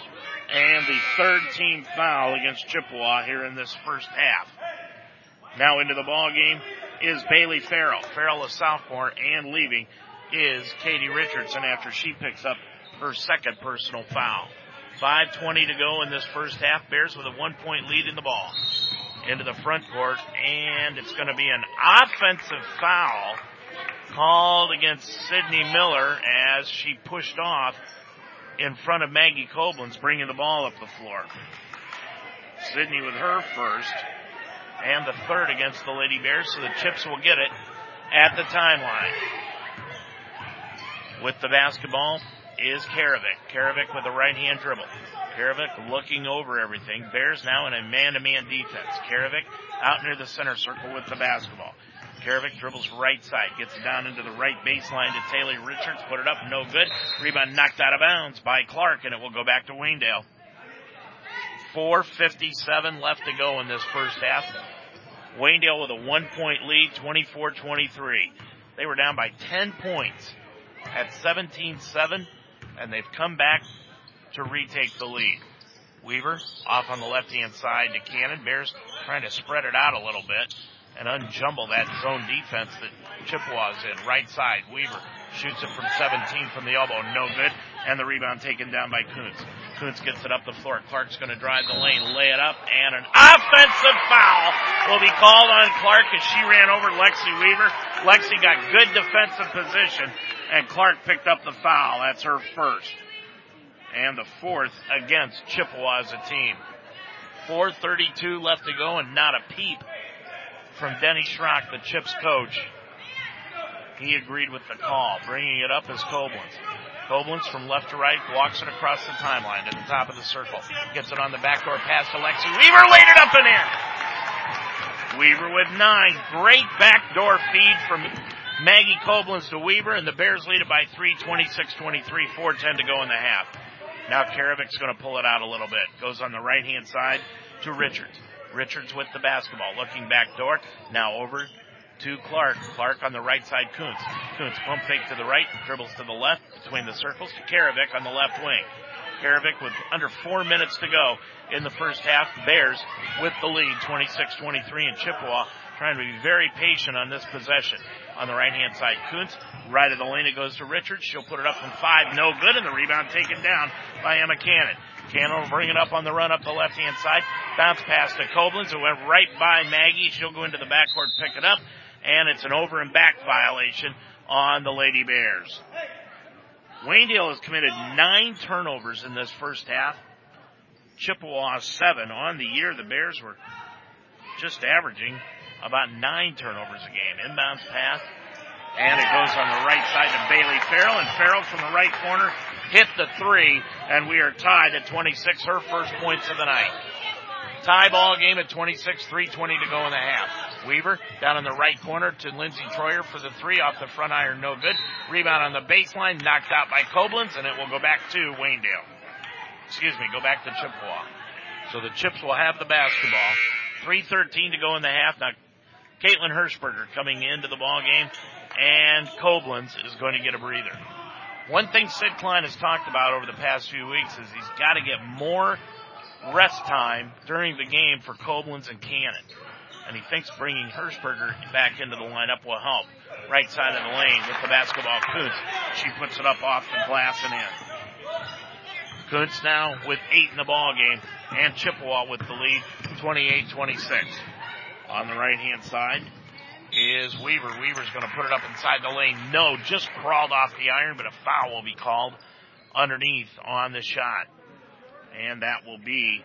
and the third team foul against Chippewa here in this first half. Now into the ball game is Bailey Farrell. Farrell, a sophomore, and leaving is Katie Richardson after she picks up her second personal foul. 5.20 to go in this first half. Bears with a one point lead in the ball. Into the front court, and it's going to be an offensive foul called against Sydney Miller as she pushed off in front of Maggie Koblenz, bringing the ball up the floor. Sydney with her first and the third against the Lady Bears, so the Chips will get it at the timeline. With the basketball is Karavik. Karavik with a right hand dribble. Karavik looking over everything. Bears now in a man to man defense. Karavik out near the center circle with the basketball. Karavik dribbles right side, gets down into the right baseline to Taylor Richards, put it up, no good. Rebound knocked out of bounds by Clark, and it will go back to Waynedale. 4.57 left to go in this first half. Waynedale with a one point lead, 24-23. They were down by 10 points at 17-7, and they've come back to retake the lead. Weaver off on the left hand side to Cannon. Bears trying to spread it out a little bit and unjumble that zone defense that Chippewa's in. Right side, Weaver shoots it from 17 from the elbow, no good, and the rebound taken down by Kuntz. Kuntz gets it up the floor. Clark's going to drive the lane, lay it up, and an offensive foul will be called on Clark as she ran over Lexi Weaver. Lexi got good defensive position, and Clark picked up the foul. That's her first. And the fourth against Chippewa as a team. 4.32 left to go and not a peep from Denny Schrock, the Chips coach. He agreed with the call. Bringing it up is Koblenz. Koblenz from left to right walks it across the timeline to the top of the circle. Gets it on the backdoor pass to Lexi. Weaver laid it up and in. Weaver with nine. Great backdoor feed from Maggie Koblenz to Weaver, and the Bears lead it by three, 26-23, 4-10 to go in the half. Now Karavik's going to pull it out a little bit. Goes on the right hand side to Richards. Richards with the basketball, looking back door. Now over to Clark. Clark on the right side, Kuntz. Kuntz pump fake to the right, dribbles to the left between the circles to Karavik on the left wing. Karavik with under four minutes to go in the first half. Bears with the lead, 26-23, and Chippewa trying to be very patient on this possession. On the right hand side, Kuntz, right of the lane, it goes to Richards. She'll put it up from five, no good, and the rebound taken down by Emma Cannon. Cannon will bring it up on the run up the left hand side. Bounce pass to Koblenz, who went right by Maggie. She'll go into the backcourt, pick it up, and it's an over and back violation on the Lady Bears. Waynedale has committed nine turnovers in this first half. Chippewa seven. On the year, the Bears were just averaging about nine turnovers a game. Inbounds pass, and it goes on the right side to Bailey Farrell, and Farrell from the right corner hit the three, and we are tied at 26, her first points of the night. Tie ball game at 26, 3.20 to go in the half. Weaver down in the right corner to Lindsey Troyer for the three off the front iron, no good. Rebound on the baseline, knocked out by Koblenz, and it will go back to Waynedale. Excuse me, go back to Chippewa. So the Chips will have the basketball. 3.13 to go in the half. Now, Caitlin Hirschberger coming into the ball game, and Koblenz is going to get a breather. One thing Sid Klein has talked about over the past few weeks is he's got to get more rest time during the game for Koblenz and Cannon. And he thinks bringing Hirschberger back into the lineup will help. Right side of the lane with the basketball, Kuntz. She puts it up off the glass and in. Kuntz now with eight in the ball game, and Chippewa with the lead, 28-26. On the right hand side, is Weaver. Weaver's going to put it up inside the lane. No, just crawled off the iron, but a foul will be called underneath on the shot. And that will be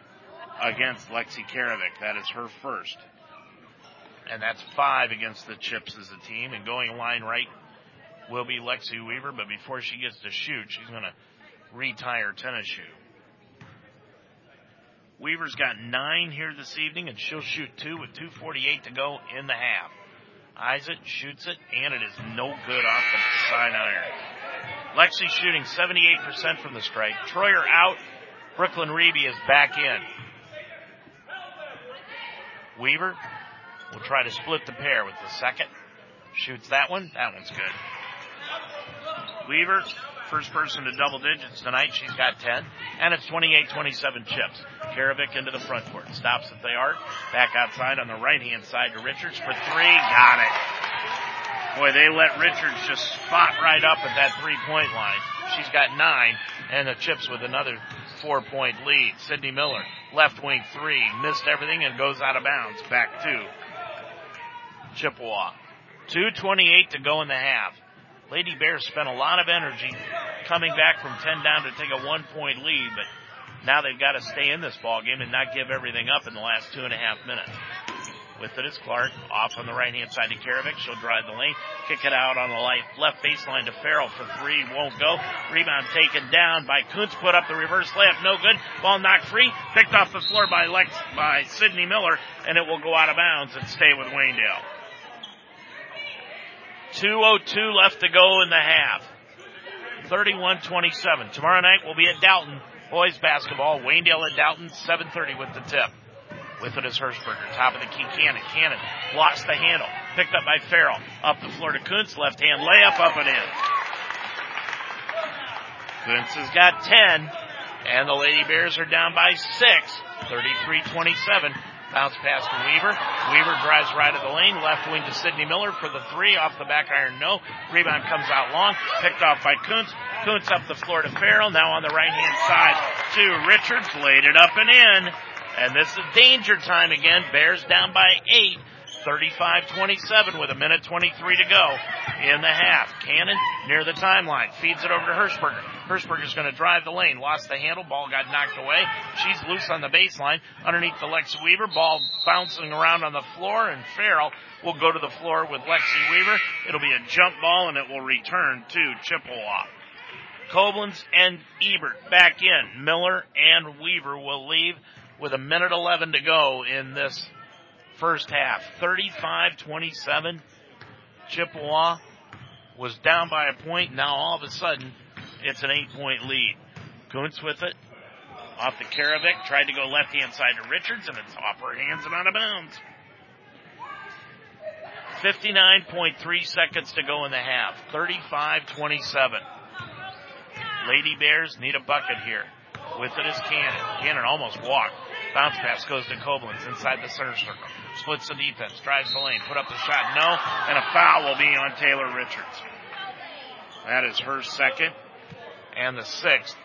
against Lexi Karavik. That is her first. And that's five against the Chips as a team. And going line right will be Lexi Weaver, but before she gets to shoot, she's going to retire tennis shoe. Weaver's got nine here this evening, and she'll shoot two with 2.48 to go in the half. Isaac shoots it, and it is no good off the side iron. Lexi shooting 78% from the strike. Troyer out. Brooklyn Reeby is back in. Weaver will try to split the pair with the second. Shoots that one. That one's good. Weaver First person to double digits tonight. She's got 10. And it's 28-27 chips. Karavik into the front court. Stops at the arc. Back outside on the right hand side to Richards for three. Got it. Boy, they let Richards just spot right up at that three point line. She's got nine and the chips with another four point lead. Sydney Miller, left wing three, missed everything and goes out of bounds. Back to Chippewa. 2.28 to go in the half. Lady Bears spent a lot of energy coming back from 10 down to take a one point lead, but now they've got to stay in this ball game and not give everything up in the last two and a half minutes. With it is Clark off on the right hand side to Karavik. She'll drive the lane, kick it out on the left baseline to Farrell for three. Won't go. Rebound taken down by Kuntz. Put up the reverse layup. No good. Ball knocked free. Picked off the floor by Lex, by Sydney Miller and it will go out of bounds and stay with Waynedale. 2.02 left to go in the half. 31-27. Tomorrow night we'll be at Dalton. Boys basketball. Waynedale at Dalton. 7.30 with the tip. With it is Hershberger. Top of the key. Cannon. Cannon lost the handle. Picked up by Farrell. Up the floor to Kuntz. Left hand layup up and in. Kuntz has got 10. And the Lady Bears are down by 6. 33-27. Bounce pass to Weaver. Weaver drives right of the lane. Left wing to Sydney Miller for the three. Off the back iron, no. Rebound comes out long. Picked off by Kuntz. Kuntz up the floor to Farrell. Now on the right hand side to Richards. Laid it up and in. And this is danger time again. Bears down by eight. 35-27 with a minute 23 to go in the half. Cannon near the timeline. Feeds it over to Hershberger. Hershberger's going to drive the lane. Lost the handle. Ball got knocked away. She's loose on the baseline. Underneath the Lexi Weaver. Ball bouncing around on the floor and Farrell will go to the floor with Lexi Weaver. It'll be a jump ball and it will return to Chippewa. Koblenz and Ebert back in. Miller and Weaver will leave with a minute 11 to go in this first half. 35-27. Chippewa was down by a point. Now all of a sudden, it's an eight point lead. Kuntz with it. Off the Karavik. Tried to go left hand side to Richards and it's off her hands and out of bounds. 59.3 seconds to go in the half. 35-27. Lady Bears need a bucket here. With it is Cannon. Cannon almost walked. Bounce pass goes to Koblenz inside the center circle. Splits the defense, drives the lane, put up the shot, no, and a foul will be on Taylor Richards. That is her second and the sixth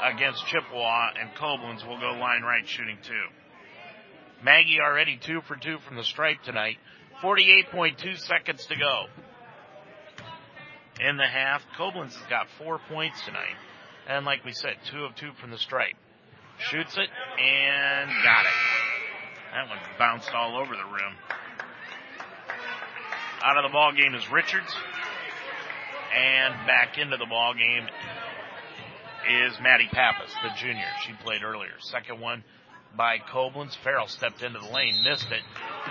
against Chippewa, and Koblenz will go line right shooting two. Maggie already two for two from the stripe tonight. 48.2 seconds to go. In the half, Koblenz has got four points tonight. And like we said, two of two from the stripe. Shoots it and got it. That one bounced all over the rim. Out of the ball game is Richards. And back into the ball game is Maddie Pappas, the junior. She played earlier. Second one by Koblenz. Farrell stepped into the lane, missed it,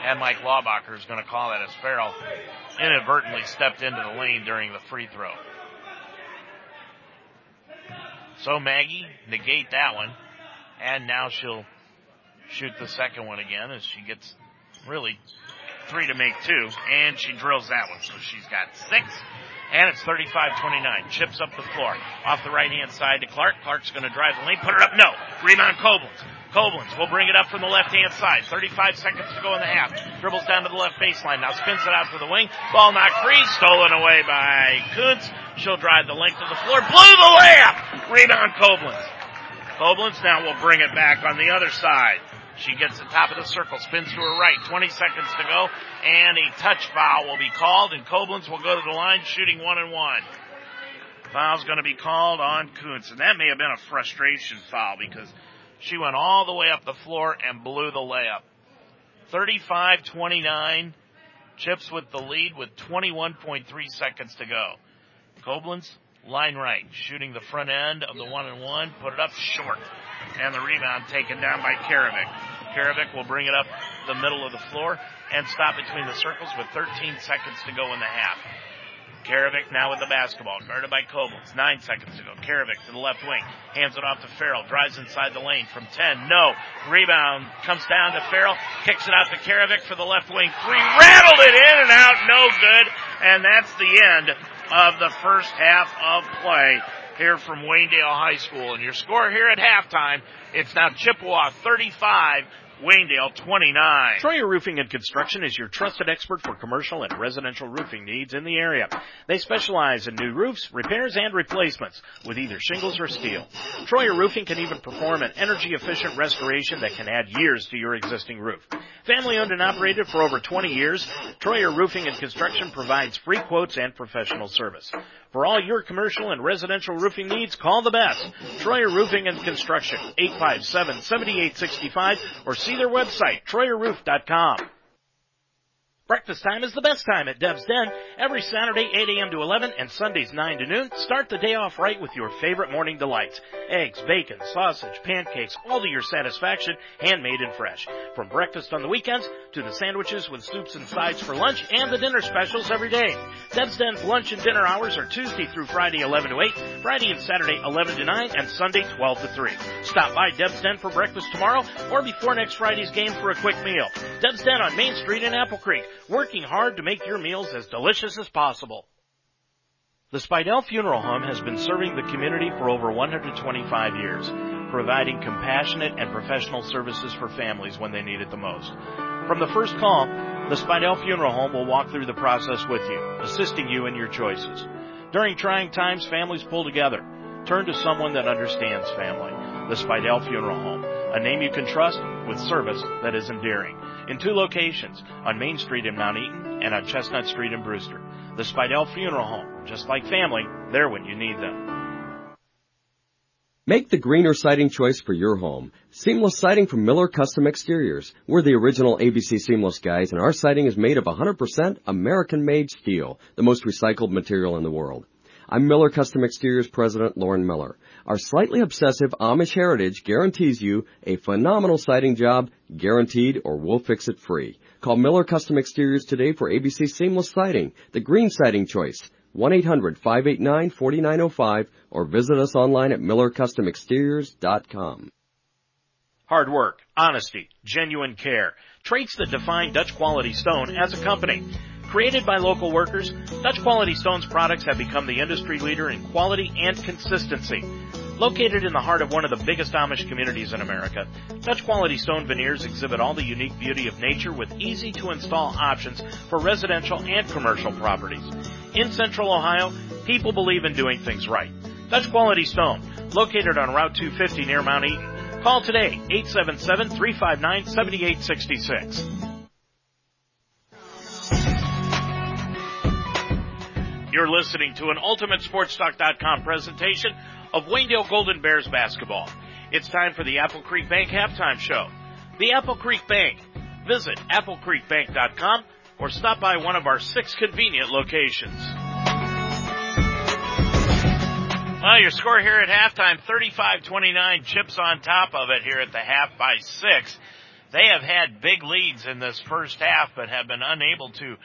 and Mike Laubacher is going to call that as Farrell inadvertently stepped into the lane during the free throw. So Maggie negate that one, and now she'll shoot the second one again as she gets really three to make two, and she drills that one. So she's got six, and it's 35-29. Chips up the floor. Off the right hand side to Clark. Clark's going to drive the lane, put it up, no. Rebound Koblenz. Koblenz will bring it up from the left hand side. 35 seconds to go in the half. Dribbles down to the left baseline. Now spins it out to the wing. Ball knocked free. Stolen away by Kuntz. She'll drive the length of the floor. Blew the layup. Rebound Koblenz. Koblenz now will bring it back on the other side. She gets the top of the circle, spins to her right, 20 seconds to go, and a touch foul will be called, and Koblenz will go to the line shooting one and one. Foul's going to be called on Kuntz, and that may have been a frustration foul because she went all the way up the floor and blew the layup. 35-29, Chips with the lead with 21.3 seconds to go. Koblenz, line right, shooting the front end of the one and one, put it up short and the rebound taken down by Karavik. Karavik will bring it up the middle of the floor and stop between the circles with 13 seconds to go in the half. Karavik now with the basketball, guarded by Koblenz. Nine seconds to go. Karavik to the left wing, hands it off to Farrell, drives inside the lane from 10. No. Rebound comes down to Farrell, kicks it out to Karavik for the left wing three, rattled it in and out, no good. And that's the end of the first half of play. here from Waynedale High School. And your score here at halftime, it's now Chippewa 35, Waynedale 29. Troyer Roofing and Construction is your trusted expert for commercial and residential roofing needs in the area. They specialize in new roofs, repairs, and replacements with either shingles or steel. Troyer Roofing can even perform an energy efficient restoration that can add years to your existing roof. Family owned and operated for over 20 years, Troyer Roofing and Construction provides free quotes and professional service. For all your commercial and residential roofing needs, call the best. Troyer Roofing and Construction, 857-7865 or see their website, troyerroof.com. Breakfast time is the best time at Dev's Den. Every Saturday, 8 a.m. to 11 and Sundays, 9 to noon. Start the day off right with your favorite morning delights. Eggs, bacon, sausage, pancakes, all to your satisfaction, handmade and fresh. From breakfast on the weekends to the sandwiches with soups and sides for lunch and the dinner specials every day. Dev's Den's lunch and dinner hours are Tuesday through Friday, 11 to 8, Friday and Saturday, 11 to 9, and Sunday, 12 to 3. Stop by Dev's Den for breakfast tomorrow or before next Friday's game for a quick meal. Dev's Den on Main Street in Apple Creek working hard to make your meals as delicious as possible. The Spidell Funeral Home has been serving the community for over 125 years, providing compassionate and professional services for families when they need it the most. From the first call, the Spidell Funeral Home will walk through the process with you, assisting you in your choices. During trying times, families pull together. Turn to someone that understands family. The Spidell Funeral Home, a name you can trust with service that is endearing. In two locations, on Main Street in Mount Eaton and on Chestnut Street in Brewster. The Spidell Funeral Home, just like family, there when you need them. Make the greener siding choice for your home. Seamless siding from Miller Custom Exteriors. We're the original ABC Seamless guys and our siding is made of 100% American made steel, the most recycled material in the world. I'm Miller Custom Exteriors President Lauren Miller. Our slightly obsessive Amish heritage guarantees you a phenomenal siding job, guaranteed or we'll fix it free. Call Miller Custom Exteriors today for ABC Seamless Siding, the green siding choice. 1-800-589-4905 or visit us online at millercustomexteriors.com. Hard work, honesty, genuine care, traits that define Dutch Quality Stone as a company. Created by local workers, Dutch Quality Stone's products have become the industry leader in quality and consistency. Located in the heart of one of the biggest Amish communities in America, Dutch Quality Stone veneers exhibit all the unique beauty of nature with easy to install options for residential and commercial properties. In Central Ohio, people believe in doing things right. Dutch Quality Stone, located on Route 250 near Mount Eaton. Call today, 877-359-7866. You're listening to an UltimateSportsTalk.com presentation of Waynedale Golden Bears basketball. It's time for the Apple Creek Bank halftime show. The Apple Creek Bank. Visit applecreekbank.com or stop by one of our six convenient locations. Well, your score here at halftime, 35-29, chips on top of it here at the half by six. They have had big leads in this first half, but have been unable to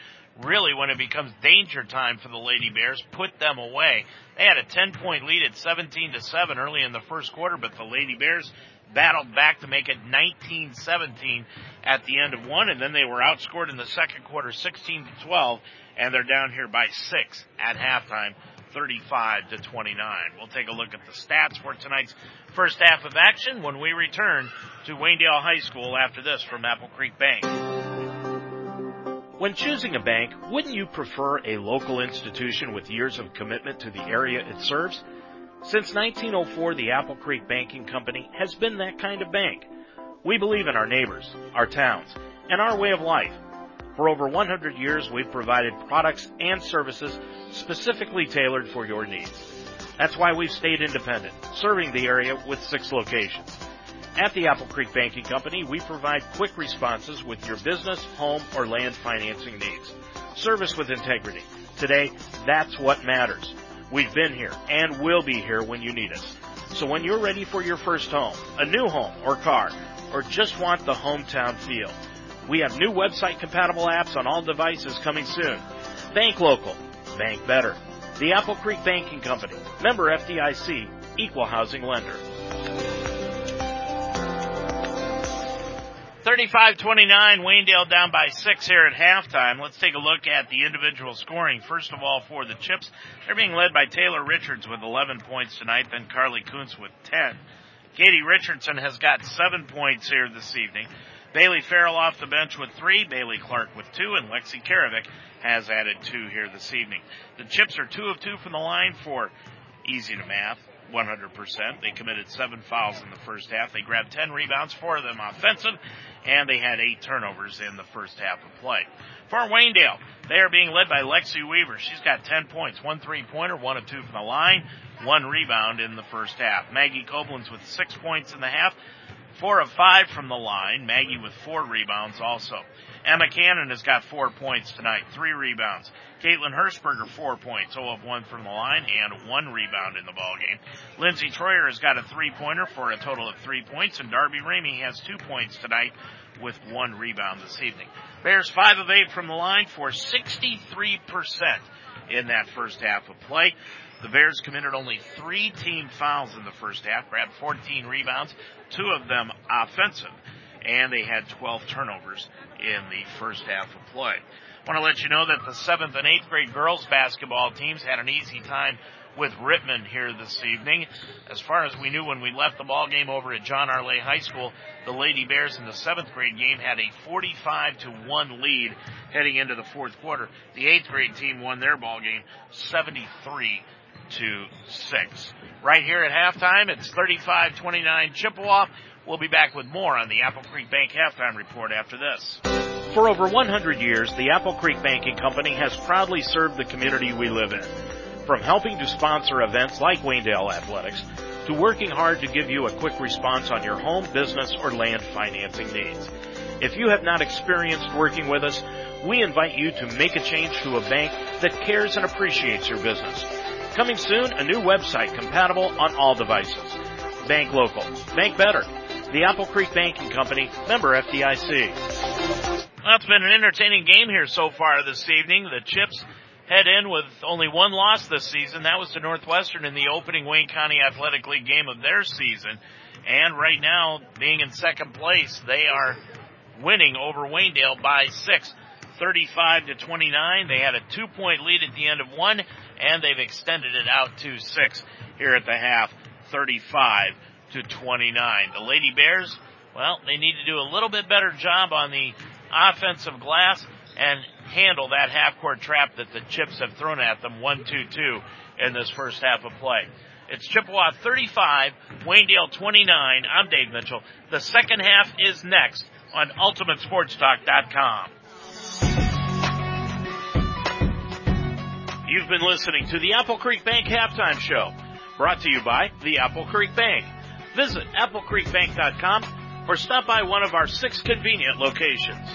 really, when it becomes danger time for the Lady Bears, put them away. They had a 10 point lead at 17 to 7 early in the first quarter, but the Lady Bears battled back to make it 19-17 at the end of one, and then they were outscored in the second quarter 16 to 12, and they're down here by six at halftime. 35 to 29. We'll take a look at the stats for tonight's first half of action when we return to Waynedale High School after this from Apple Creek Bank. When choosing a bank, wouldn't you prefer a local institution with years of commitment to the area it serves? Since 1904, the Apple Creek Banking Company has been that kind of bank. We believe in our neighbors, our towns, and our way of life. For over 100 years, we've provided products and services specifically tailored for your needs. That's why we've stayed independent, serving the area with six locations. At the Apple Creek Banking Company, we provide quick responses with your business, home, or land financing needs. Service with integrity. Today, that's what matters. We've been here and will be here when you need us. So when you're ready for your first home, a new home or car, or just want the hometown feel, we have new website compatible apps on all devices coming soon. Bank local. Bank better. The Apple Creek Banking Company. Member FDIC. Equal housing lender. 35-29, Waynedale down by six here at halftime. Let's take a look at the individual scoring. First of all, for the Chips, they're being led by Taylor Richards with 11 points tonight, then Carly Kuntz with 10. Katie Richardson has got seven points here this evening. Bailey Farrell off the bench with three, Bailey Clark with two, and Lexi Karavik has added two here this evening. The Chips are two of two from the line for easy to math. 100%. They committed seven fouls in the first half. They grabbed 10 rebounds, four of them offensive, and they had eight turnovers in the first half of play. For Waynedale, they are being led by Lexi Weaver. She's got 10 points, one three pointer, one of two from the line, one rebound in the first half. Maggie Koblenz with six points in the half, four of five from the line. Maggie with four rebounds also. Emma Cannon has got four points tonight, three rebounds. Caitlin Hirschberger, four points, 0 of 1 from the line, and one rebound in the ball game. Lindsay Troyer has got a three-pointer for a total of three points, and Darby Ramey has two points tonight with one rebound this evening. Bears 5 of 8 from the line for 63% in that first half of play. The Bears committed only three team fouls in the first half, grabbed 14 rebounds, two of them offensive, and they had 12 turnovers in the first half of play. I want to let you know that the seventh and eighth grade girls basketball teams had an easy time with Rittman here this evening. As far as we knew when we left the ball game over at John Arlay High School, the Lady Bears in the seventh grade game had a 45 to 1 lead heading into the fourth quarter. The eighth grade team won their ball game 73 to 6. Right here at halftime, it's 35-29 Chippewa. We'll be back with more on the Apple Creek Bank halftime report after this. For over 100 years, the Apple Creek Banking Company has proudly served the community we live in. From helping to sponsor events like Waynedale Athletics, to working hard to give you a quick response on your home, business, or land financing needs. If you have not experienced working with us, we invite you to make a change to a bank that cares and appreciates your business. Coming soon, a new website compatible on all devices. Bank local. Bank better. The Apple Creek Banking Company, member FDIC. Well, it's been an entertaining game here so far this evening. The Chips head in with only one loss this season. That was to Northwestern in the opening Wayne County Athletic League game of their season. And right now, being in second place, they are winning over Waynedale by six. 35 to 29. They had a two point lead at the end of one and they've extended it out to six here at the half, 35 to 29. The Lady Bears, well, they need to do a little bit better job on the offensive glass and handle that half court trap that the Chips have thrown at them 1-2-2 in this first half of play. It's Chippewa 35, Waynedale 29. I'm Dave Mitchell. The second half is next on UltimateSportsTalk.com. You've been listening to the Apple Creek Bank Halftime Show, brought to you by the Apple Creek Bank. Visit applecreekbank.com or stop by one of our six convenient locations.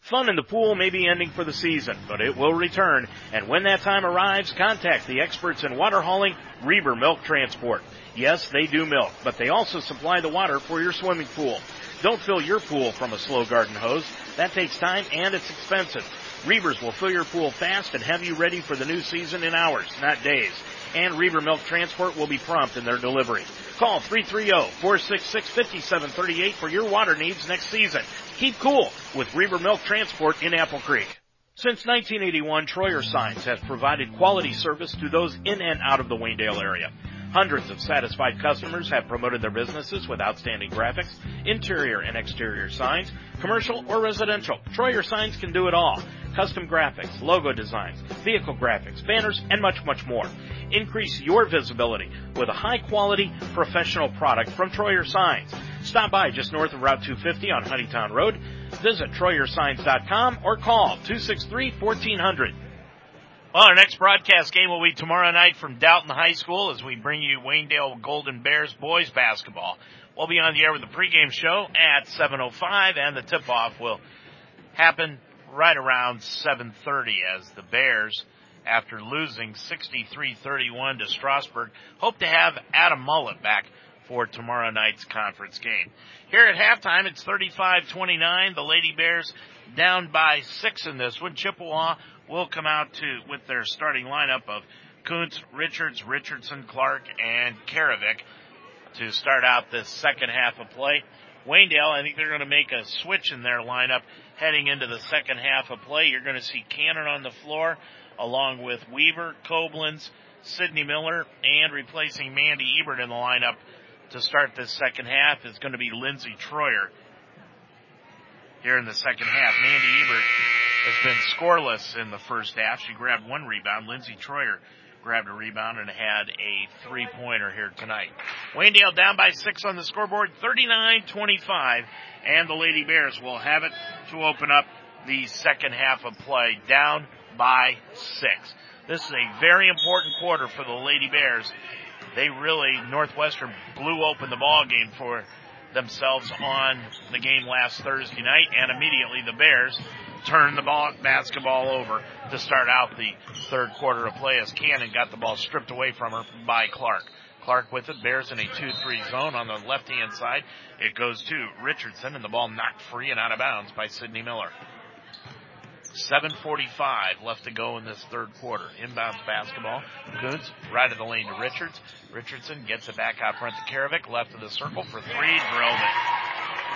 Fun in the pool may be ending for the season, but it will return. And when that time arrives, contact the experts in water hauling, Reber Milk Transport. Yes, they do milk, but they also supply the water for your swimming pool. Don't fill your pool from a slow garden hose. That takes time and it's expensive. Reavers will fill your pool fast and have you ready for the new season in hours, not days. And Reaver Milk Transport will be prompt in their delivery. Call 330-466-5738 for your water needs next season. Keep cool with Reaver Milk Transport in Apple Creek. Since 1981, Troyer Signs has provided quality service to those in and out of the Waynedale area. Hundreds of satisfied customers have promoted their businesses with outstanding graphics, interior and exterior signs, commercial or residential. Troyer Signs can do it all. Custom graphics, logo designs, vehicle graphics, banners, and much, much more. Increase your visibility with a high quality professional product from Troyer Signs. Stop by just north of Route 250 on Honeytown Road. Visit TroyerSigns.com or call 263 1400. Well, our next broadcast game will be tomorrow night from Dalton High School as we bring you Waynedale Golden Bears boys basketball. We'll be on the air with the pregame show at 7.05 and the tip-off will happen right around 7.30 as the Bears, after losing 63-31 to Strasburg, hope to have Adam Mullet back for tomorrow night's conference game. Here at halftime, it's 35-29. The Lady Bears down by six in this one. Chippewa will come out to with their starting lineup of Kuntz, Richards, Richardson, Clark, and Karavik to start out this second half of play. Waynedale, I think they're going to make a switch in their lineup heading into the second half of play. You're going to see Cannon on the floor along with Weaver, Koblenz, Sidney Miller, and replacing Mandy Ebert in the lineup to start this second half is going to be Lindsey Troyer. Here in the second half, Mandy Ebert has been scoreless in the first half. She grabbed one rebound. Lindsey Troyer grabbed a rebound and had a three pointer here tonight. Waynedale down by six on the scoreboard, 39-25, and the Lady Bears will have it to open up the second half of play down by six. This is a very important quarter for the Lady Bears. They really, Northwestern blew open the ball game for themselves on the game last Thursday night, and immediately the Bears turned the ball, basketball over to start out the third quarter of play as Cannon got the ball stripped away from her by Clark. Clark with it, Bears in a 2-3 zone on the left-hand side. It goes to Richardson and the ball knocked free and out of bounds by Sydney Miller. 7.45 left to go in this third quarter. Inbounds basketball. Kuntz, right of the lane to Richards. Richardson gets it back out front to Karavik, left of the circle for three, drilled it.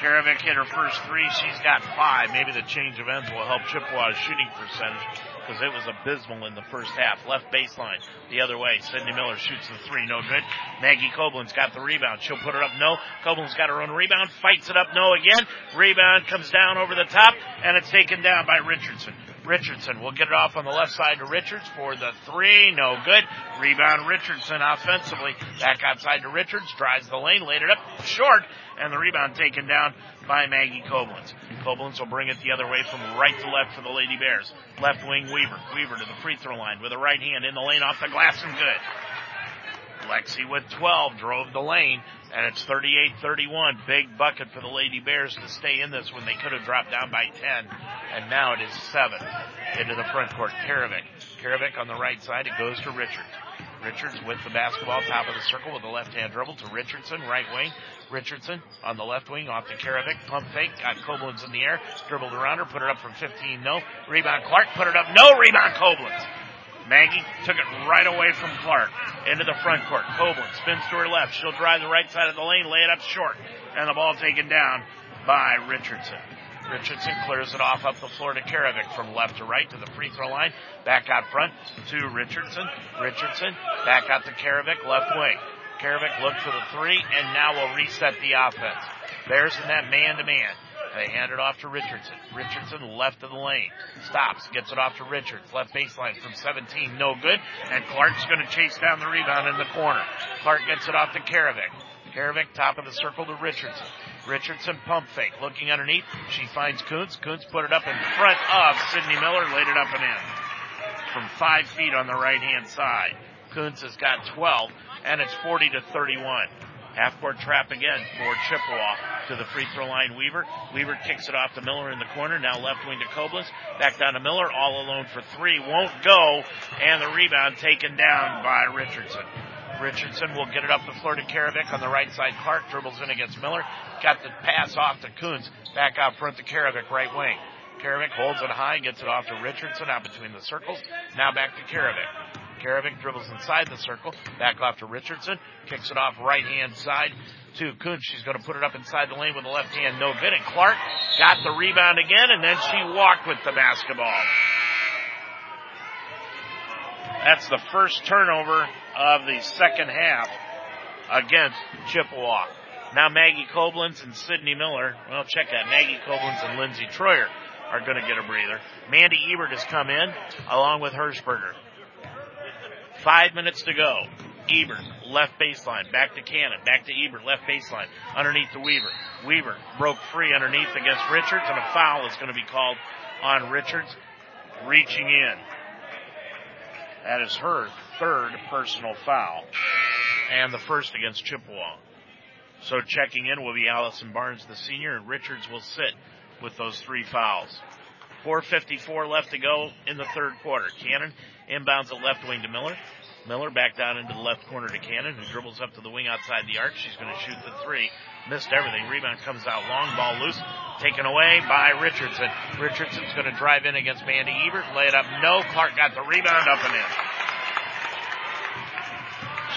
Karavik hit her first three. She's got five. Maybe the change of ends will help Chippewa's shooting percentage because it was abysmal in the first half. Left baseline, the other way. Sydney Miller shoots the three, no good. Maggie Koblenz got the rebound. She'll put it up, no. Koblenz got her own rebound, fights it up, no again. Rebound comes down over the top, and it's taken down by Richardson. Richardson will get it off on the left side to Richards for the three, no good. Rebound Richardson offensively. Back outside to Richards, drives the lane, laid it up short, and the rebound taken down by Maggie Koblenz. Koblenz will bring it the other way from right to left for the Lady Bears. Left wing Weaver. Weaver to the free throw line with a right hand in the lane off the glass and good. Lexi with 12 drove the lane and it's 38-31. Big bucket for the Lady Bears to stay in this when they could have dropped down by 10 and now it is 7 into the front court. Karavik. Karavik on the right side. It goes to Richards. Richards with the basketball, top of the circle with a left hand dribble to Richardson, right wing. Richardson on the left wing off to Karavik. Pump fake. Got Koblenz in the air. Dribbled around her. Put it up from 15. No. Rebound Clark. Put it up. No. Rebound Koblenz. Maggie took it right away from Clark into the front court. Koblenz spins to her left. She'll drive the right side of the lane, lay it up short, and the ball taken down by Richardson. Richardson clears it off up the floor to Karavik from left to right to the free throw line. Back out front to Richardson. Richardson back out to Karavik, left wing. Karavik looked for the three, and now will reset the offense. Bears in that man to man. They hand it off to Richardson. Richardson left of the lane. Stops, gets it off to Richards. Left baseline from 17, no good. And Clark's going to chase down the rebound in the corner. Clark gets it off to Karavik. Karavik, top of the circle to Richardson. Richardson pump fake, looking underneath. She finds Kuntz. Kuntz put it up in front of Sydney Miller, laid it up and in. From five feet on the right hand side. Kuntz has got 12, and it's 40 to 31. Half court trap again for Chippewa to the free throw line Weaver. Weaver kicks it off to Miller in the corner. Now left wing to Koblenz. Back down to Miller. All alone for three. Won't go. And the rebound taken down by Richardson. Richardson will get it up the floor to Karavik on the right side. Clark dribbles in against Miller. Got the pass off to Kuntz. Back out front to Karavik, right wing. Karavik holds it high, gets it off to Richardson out between the circles. Now back to Karavik. Karavik dribbles inside the circle, back off to Richardson, kicks it off right hand side to Kuntz. She's going to put it up inside the lane with the left hand, no good. And Clark got the rebound again, and then she walked with the basketball. That's the first turnover of the second half against Chippewa. Now Maggie Koblenz and Sydney Miller, well check that, Maggie Koblenz and Lindsey Troyer are going to get a breather. Mandy Ebert has come in along with Hirschberger. Five minutes to go. Ebert, left baseline, back to Cannon, back to Ebert, left baseline, underneath the Weaver. Weaver broke free underneath against Richards, and a foul is going to be called on Richards, reaching in. That is her third personal foul, and the first against Chippewa. So checking in will be Allison Barnes, the senior, and Richards will sit with those three fouls. 4.54 left to go in the third quarter. Cannon inbounds at left wing to Miller. Miller back down into the left corner to Cannon, who dribbles up to the wing outside the arc. She's going to shoot the three. Missed everything. Rebound comes out long. Ball loose. Taken away by Richardson. Richardson's going to drive in against Mandy Ebert. Lay it up. No. Clark got the rebound up and in.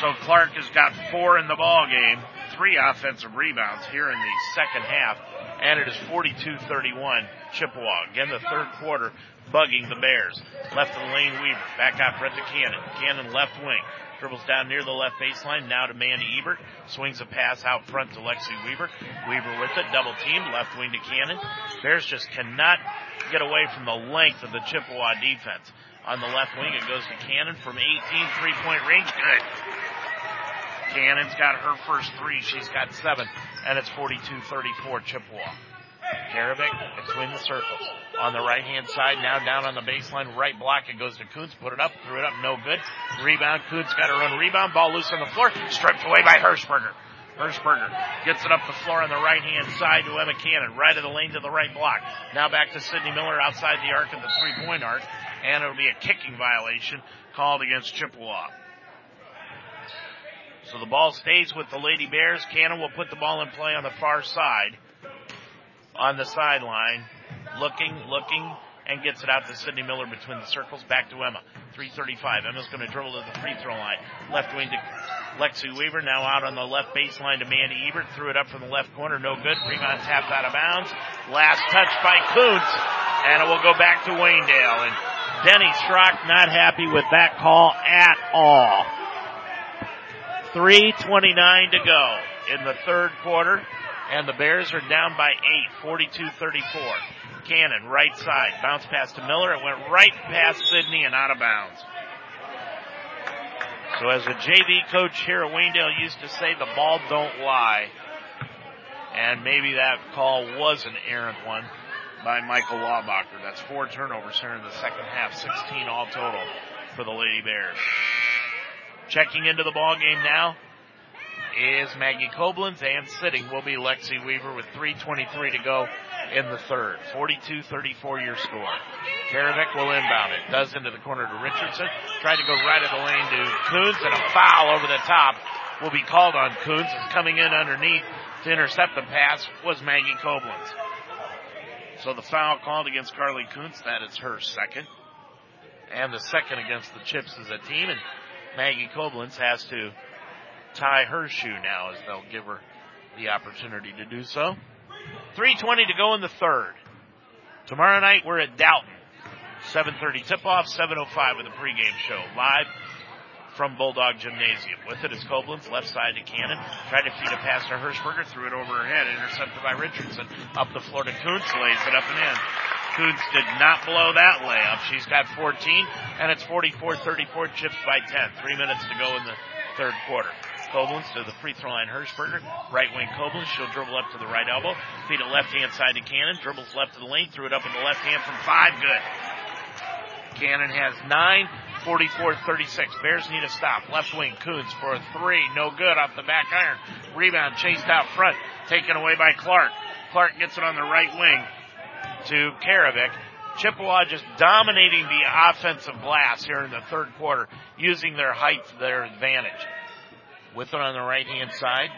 So Clark has got four in the ball game, three offensive rebounds here in the second half, and it is 42-31 Chippewa. Again, the third quarter bugging the Bears. Left the lane, Weaver. Back out front to Cannon. Cannon left wing. Dribbles down near the left baseline. Now to Mandy Ebert. Swings a pass out front to Lexi Weaver. Weaver with it. Double team. Left wing to Cannon. Bears just cannot get away from the length of the Chippewa defense. On the left wing, it goes to Cannon from 18 three point range. Good. Cannon's got her first three. She's got seven. And it's 42-34 Chippewa. Karavik between the circles. On the right hand side, now down on the baseline, right block. It goes to Kuntz, put it up, threw it up, no good. Rebound, Kuntz got her own rebound, ball loose on the floor, stripped away by Hirschberger. Hirschberger gets it up the floor on the right hand side to Emma Cannon, right of the lane to the right block. Now back to Sydney Miller outside the arc of the three point arc, and it'll be a kicking violation called against Chippewa. So the ball stays with the Lady Bears. Cannon will put the ball in play on the far side on the sideline, looking, looking, and gets it out to Sydney Miller between the circles. Back to Emma. 335. Emma's going to dribble to the free throw line. Left wing to Lexi Weaver. Now out on the left baseline to Mandy Ebert. Threw it up from the left corner. No good. Rebound tapped out of bounds. Last touch by Kuntz. And it will go back to Waynedale. And Denny Schrock not happy with that call at all. 3.29 to go in the third quarter and the Bears are down by eight, 42-34. Cannon, right side, bounce pass to Miller. It went right past Sydney and out of bounds. So as a JV coach here at Waynedale used to say, the ball don't lie. And maybe that call was an errant one by Michael Laubacher. That's four turnovers here in the second half, 16 all total for the Lady Bears. Checking into the ball game now is Maggie Koblenz, and sitting will be Lexi Weaver with 3.23 to go in the third. 42-34 your score. Karavik will inbound it. Does into the corner to Richardson. Tried to go right of the lane to Kuntz, and a foul over the top will be called on Kuntz. Coming in underneath to intercept the pass was Maggie Koblenz. So the foul called against Carly Kuntz. That is her second. And the second against the Chips as a team. And Maggie Koblenz has to tie her shoe now as they'll give her the opportunity to do so. 3.20 to go in the third. Tomorrow night we're at Dalton. 7.30 tip-off, 7.05 with a pregame show. Live from Bulldog Gymnasium. With it is Koblenz, left side to Cannon. Tried to feed a pass to Hirschberger, threw it over her head, intercepted by Richardson. Up the floor to Kuntz, lays it up and in. Kuntz did not blow that layup. She's got 14, and it's 44-34 chips by 10. Three minutes to go in the third quarter. Koblenz to the free throw line. Hirschberger, right wing Koblenz. She'll dribble up to the right elbow. Feed it left hand side to Cannon. Dribbles left to the lane. Threw it up in the left hand from five. Good. Cannon has nine. 44-36. Bears need a stop. Left wing, Kuntz for a three. No good off the back iron. Rebound chased out front. Taken away by Clark. Clark gets it on the right wing to Karavik. Chippewa just dominating the offensive glass here in the third quarter, using their height to their advantage. With it on the right hand side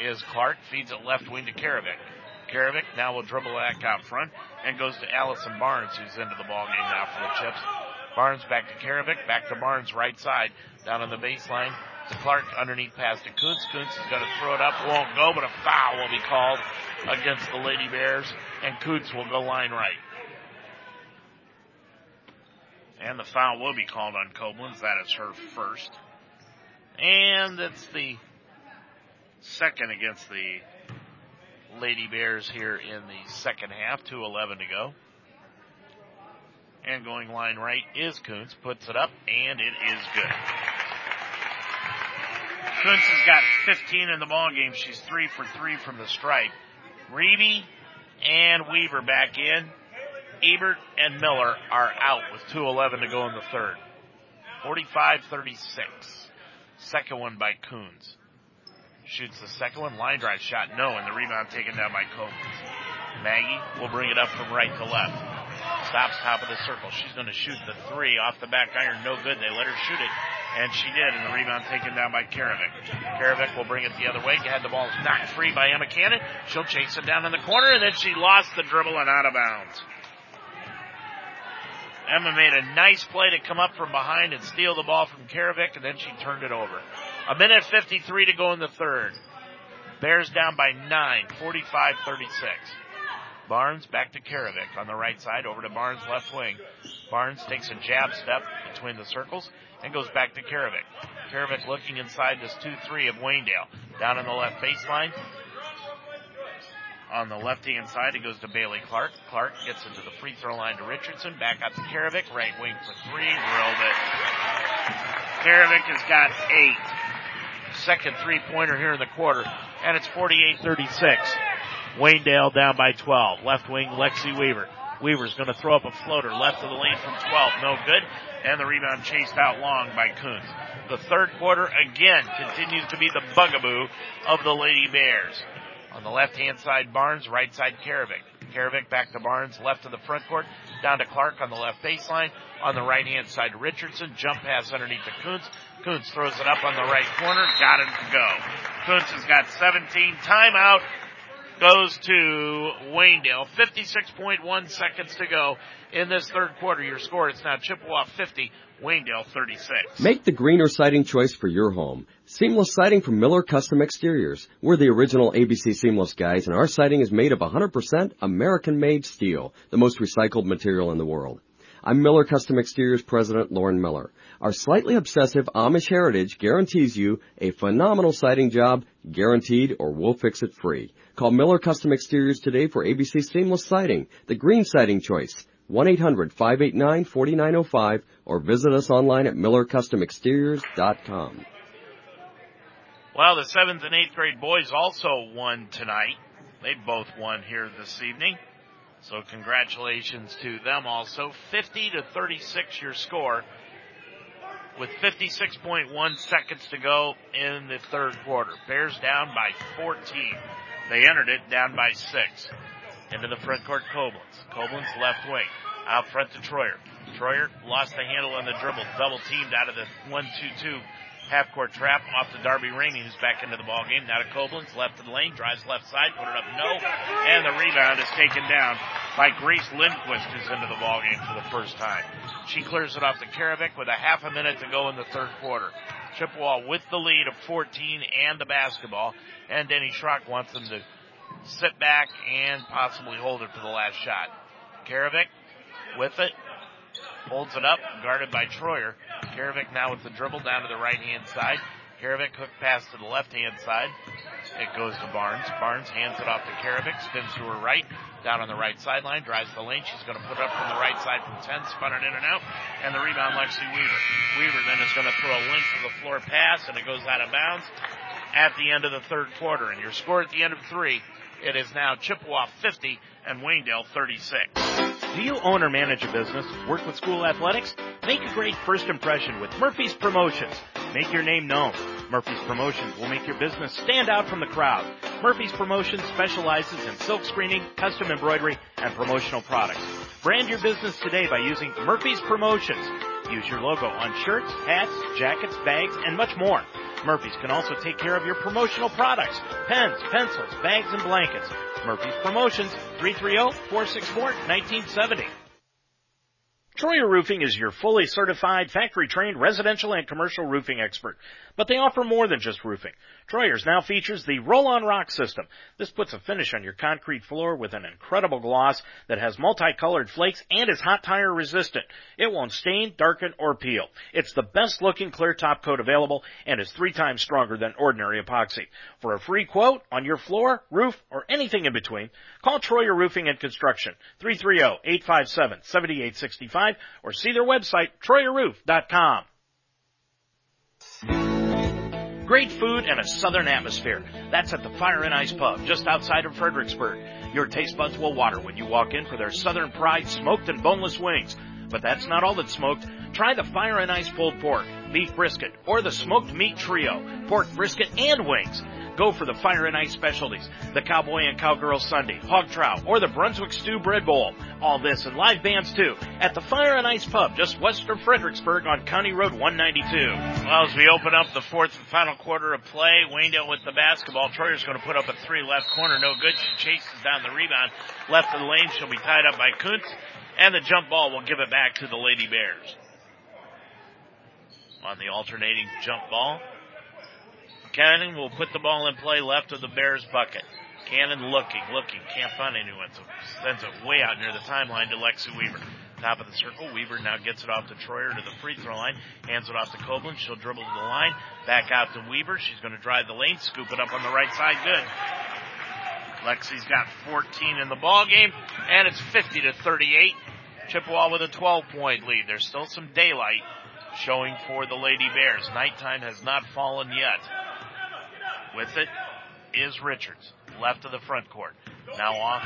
is Clark, feeds it left wing to Karavik. Karavik now will dribble back out front and goes to Allison Barnes, who's into the ball game now for the Chips. Barnes back to Karavik, back to Barnes right side, down on the baseline to Clark underneath pass to Kuntz. Kuntz is going to throw it up, won't go, but a foul will be called against the Lady Bears, and Kuntz will go line right. And the foul will be called on Koblenz. That is her first. And it's the second against the Lady Bears here in the second half. 2.11 to go. And going line right is Kuntz. Puts it up, and it is good. Kuntz has got 15 in the ball game. She's three for three from the stripe. Reeby and Weaver back in. Ebert and Miller are out with 2.11 to go in the third. 45-36. Second one by Kuntz. Shoots the second one. Line drive shot. No. And the rebound taken down by Kuntz. Maggie will bring it up from right to left. Stops top of the circle. She's going to shoot the three off the back iron. No good. They let her shoot it. And she did. And the rebound taken down by Karavik. Karavik will bring it the other way. Had the ball knocked free by Emma Cannon. She'll chase it down in the corner. And then she lost the dribble and out of bounds. Emma made a nice play to come up from behind and steal the ball from Karavik, and then she turned it over. A minute 53 to go in the third. Bears down by 9, 45 36. Barnes back to Karavik on the right side, over to Barnes left wing. Barnes takes a jab step between the circles and goes back to Karavik. Karavik looking inside this 2-3 of Waynedale. Down on the left baseline. On the left hand side, it goes to Bailey Clark. Clark gets into the free throw line to Richardson. Back out to Karavik. Right wing for three. Drilled it. Karavik has got eight. Second three pointer here in the quarter. And it's 48-36. Waynedale down by 12. Left wing, Lexi Weaver. Weaver's going to throw up a floater left of the lane from 12. No good. And the rebound chased out long by Kuntz. The third quarter again continues to be the bugaboo of the Lady Bears. On the left hand side, Barnes, right side, Karavik. Karavik back to Barnes, left of the front court, down to Clark on the left baseline. On the right hand side, Richardson, jump pass underneath to Kuntz. Kuntz throws it up on the right corner, got him to go. Kuntz has got 17. Timeout goes to Waynedale. 56.1 seconds to go in this third quarter. Your score is now Chippewa 50, Waynedale 36. Make the greener siding choice for your home. Seamless siding from Miller Custom Exteriors. We're the original ABC Seamless guys and our siding is made of 100% American made steel, the most recycled material in the world. I'm Miller Custom Exteriors President Lauren Miller. Our slightly obsessive Amish heritage guarantees you a phenomenal siding job, guaranteed or we'll fix it free. Call Miller Custom Exteriors today for ABC Seamless Siding, the green siding choice. 1-800-589-4905 or visit us online at millercustomexteriors.com. Well, the 7th and 8th grade boys also won tonight. They both won here this evening. So congratulations to them also. 50 to 36 your score with 56.1 seconds to go in the third quarter. Bears down by 14. They entered it down by six. Into the front court, Koblenz. Koblenz left wing. Out front to Troyer. Troyer lost the handle on the dribble. Double teamed out of the 1-2-2 half court trap off to Darby Ramey, who's back into the ball game. Now to Koblenz, left of the lane, drives left side, put it up, no, and the rebound is taken down by Grace Lindquist, who's into the ball game for the first time. She clears it off to Karavik with a half a minute to go in the third quarter. Chippewa with the lead of 14 and the basketball, and Denny Schrock wants them to sit back and possibly hold it for the last shot. Karavik with it, holds it up, guarded by Troyer. Karavik now with the dribble down to the right hand side. Karavik hook pass to the left hand side. It goes to Barnes. Barnes hands it off to Karavik, spins to her right, down on the right sideline, drives the lane. She's going to put it up from the right side from 10, spun it in and out, and the rebound Lexi Weaver. Weaver then is going to throw a length of the floor pass, and it goes out of bounds at the end of the third quarter. And your score at the end of three, it is now Chippewa 50 and Waynedale 36. Do you own or manage a business? Work with school athletics? Make a great first impression with Murphy's Promotions. Make your name known. Murphy's Promotions will make your business stand out from the crowd. Murphy's Promotions specializes in silk screening, custom embroidery, and promotional products. Brand your business today by using Murphy's Promotions. Use your logo on shirts, hats, jackets, bags, and much more. Murphy's can also take care of your promotional products, pens, pencils, bags, and blankets. Murphy's Promotions, 330-464-1970. Troyer Roofing is your fully certified, factory trained residential and commercial roofing expert. But they offer more than just roofing. Troyer's now features the roll-on rock system. This puts a finish on your concrete floor with an incredible gloss that has multicolored flakes and is hot tire resistant. It won't stain, darken, or peel. It's the best looking clear top coat available and is three times stronger than ordinary epoxy. For a free quote on your floor, roof, or anything in between, call Troyer Roofing and Construction, 330-857-7865 or see their website, troyerroof.com. Great food and a southern atmosphere. That's at the Fire and Ice Pub, just outside of Fredericksburg. Your taste buds will water when you walk in for their Southern Pride smoked and boneless wings. But that's not all that's smoked. Try the Fire and Ice pulled pork, beef brisket, or the smoked meat trio, pork brisket and wings. Go for the Fire and Ice specialties, the Cowboy and Cowgirl Sunday, hog trout, or the Brunswick Stew Bread Bowl. All this and live bands too at the Fire and Ice Pub just west of Fredericksburg on County Road 192. Well, as we open up the fourth and final quarter of play, Wayne Waynedale with the basketball. Troyer's going to put up a three left corner, no good. She chases down the rebound. Left of the lane, she'll be tied up by Kuntz, and the jump ball will give it back to the Lady Bears. On the alternating jump ball, Cannon will put the ball in play left of the Bears bucket. Cannon looking, looking, can't find anyone, so sends it way out near the timeline to Lexi Weaver. Top of the circle, Weaver now gets it off to Troyer to the free throw line, hands it off to Copeland. She'll dribble to the line, back out to Weaver. She's going to drive the lane, scoop it up on the right side, good. Lexi's got 14 in the ball game, and it's 50 to 38. Chippewa with a 12 point lead. There's still some daylight showing for the Lady Bears. Nighttime has not fallen yet. With it is Richards, left of the front court. Now off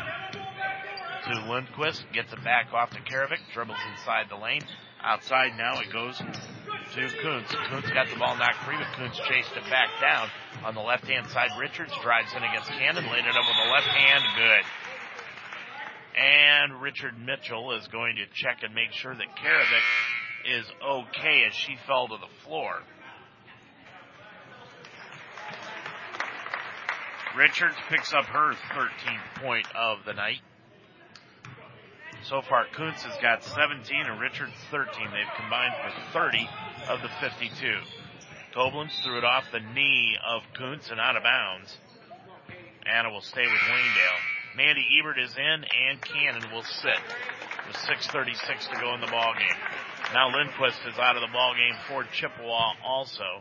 to Lindquist, gets it back off to Karavik, dribbles inside the lane. Outside now it goes to Kuntz. Kuntz got the ball knocked free, but Kuntz chased it back down. On the left hand side, Richards drives in against Cannon, laid it up with the left hand, good. And Richard Mitchell is going to check and make sure that Karavik is okay as she fell to the floor. Richards picks up her 13th point of the night. So far, Kuntz has got 17 and Richards 13. They've combined for 30 of the 52. Koblenz threw it off the knee of Kuntz and out of bounds. Anna will stay with Waynedale. Mandy Ebert is in and Cannon will sit with 6.36 to go in the ball game. Now Lindquist is out of the ball game for Chippewa also.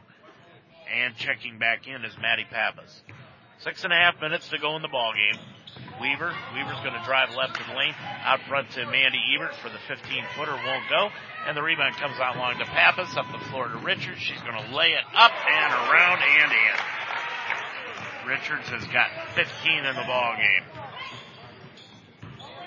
And checking back in is Maddie Pappas. Six and a half minutes to go in the ball game. Weaver. Weaver's going to drive left the lane. Out front to Mandy Ebert for the 15 footer. Won't go. And the rebound comes out long to Pappas. Up the floor to Richards. She's going to lay it up and around and in. Richards has got 15 in the ball game.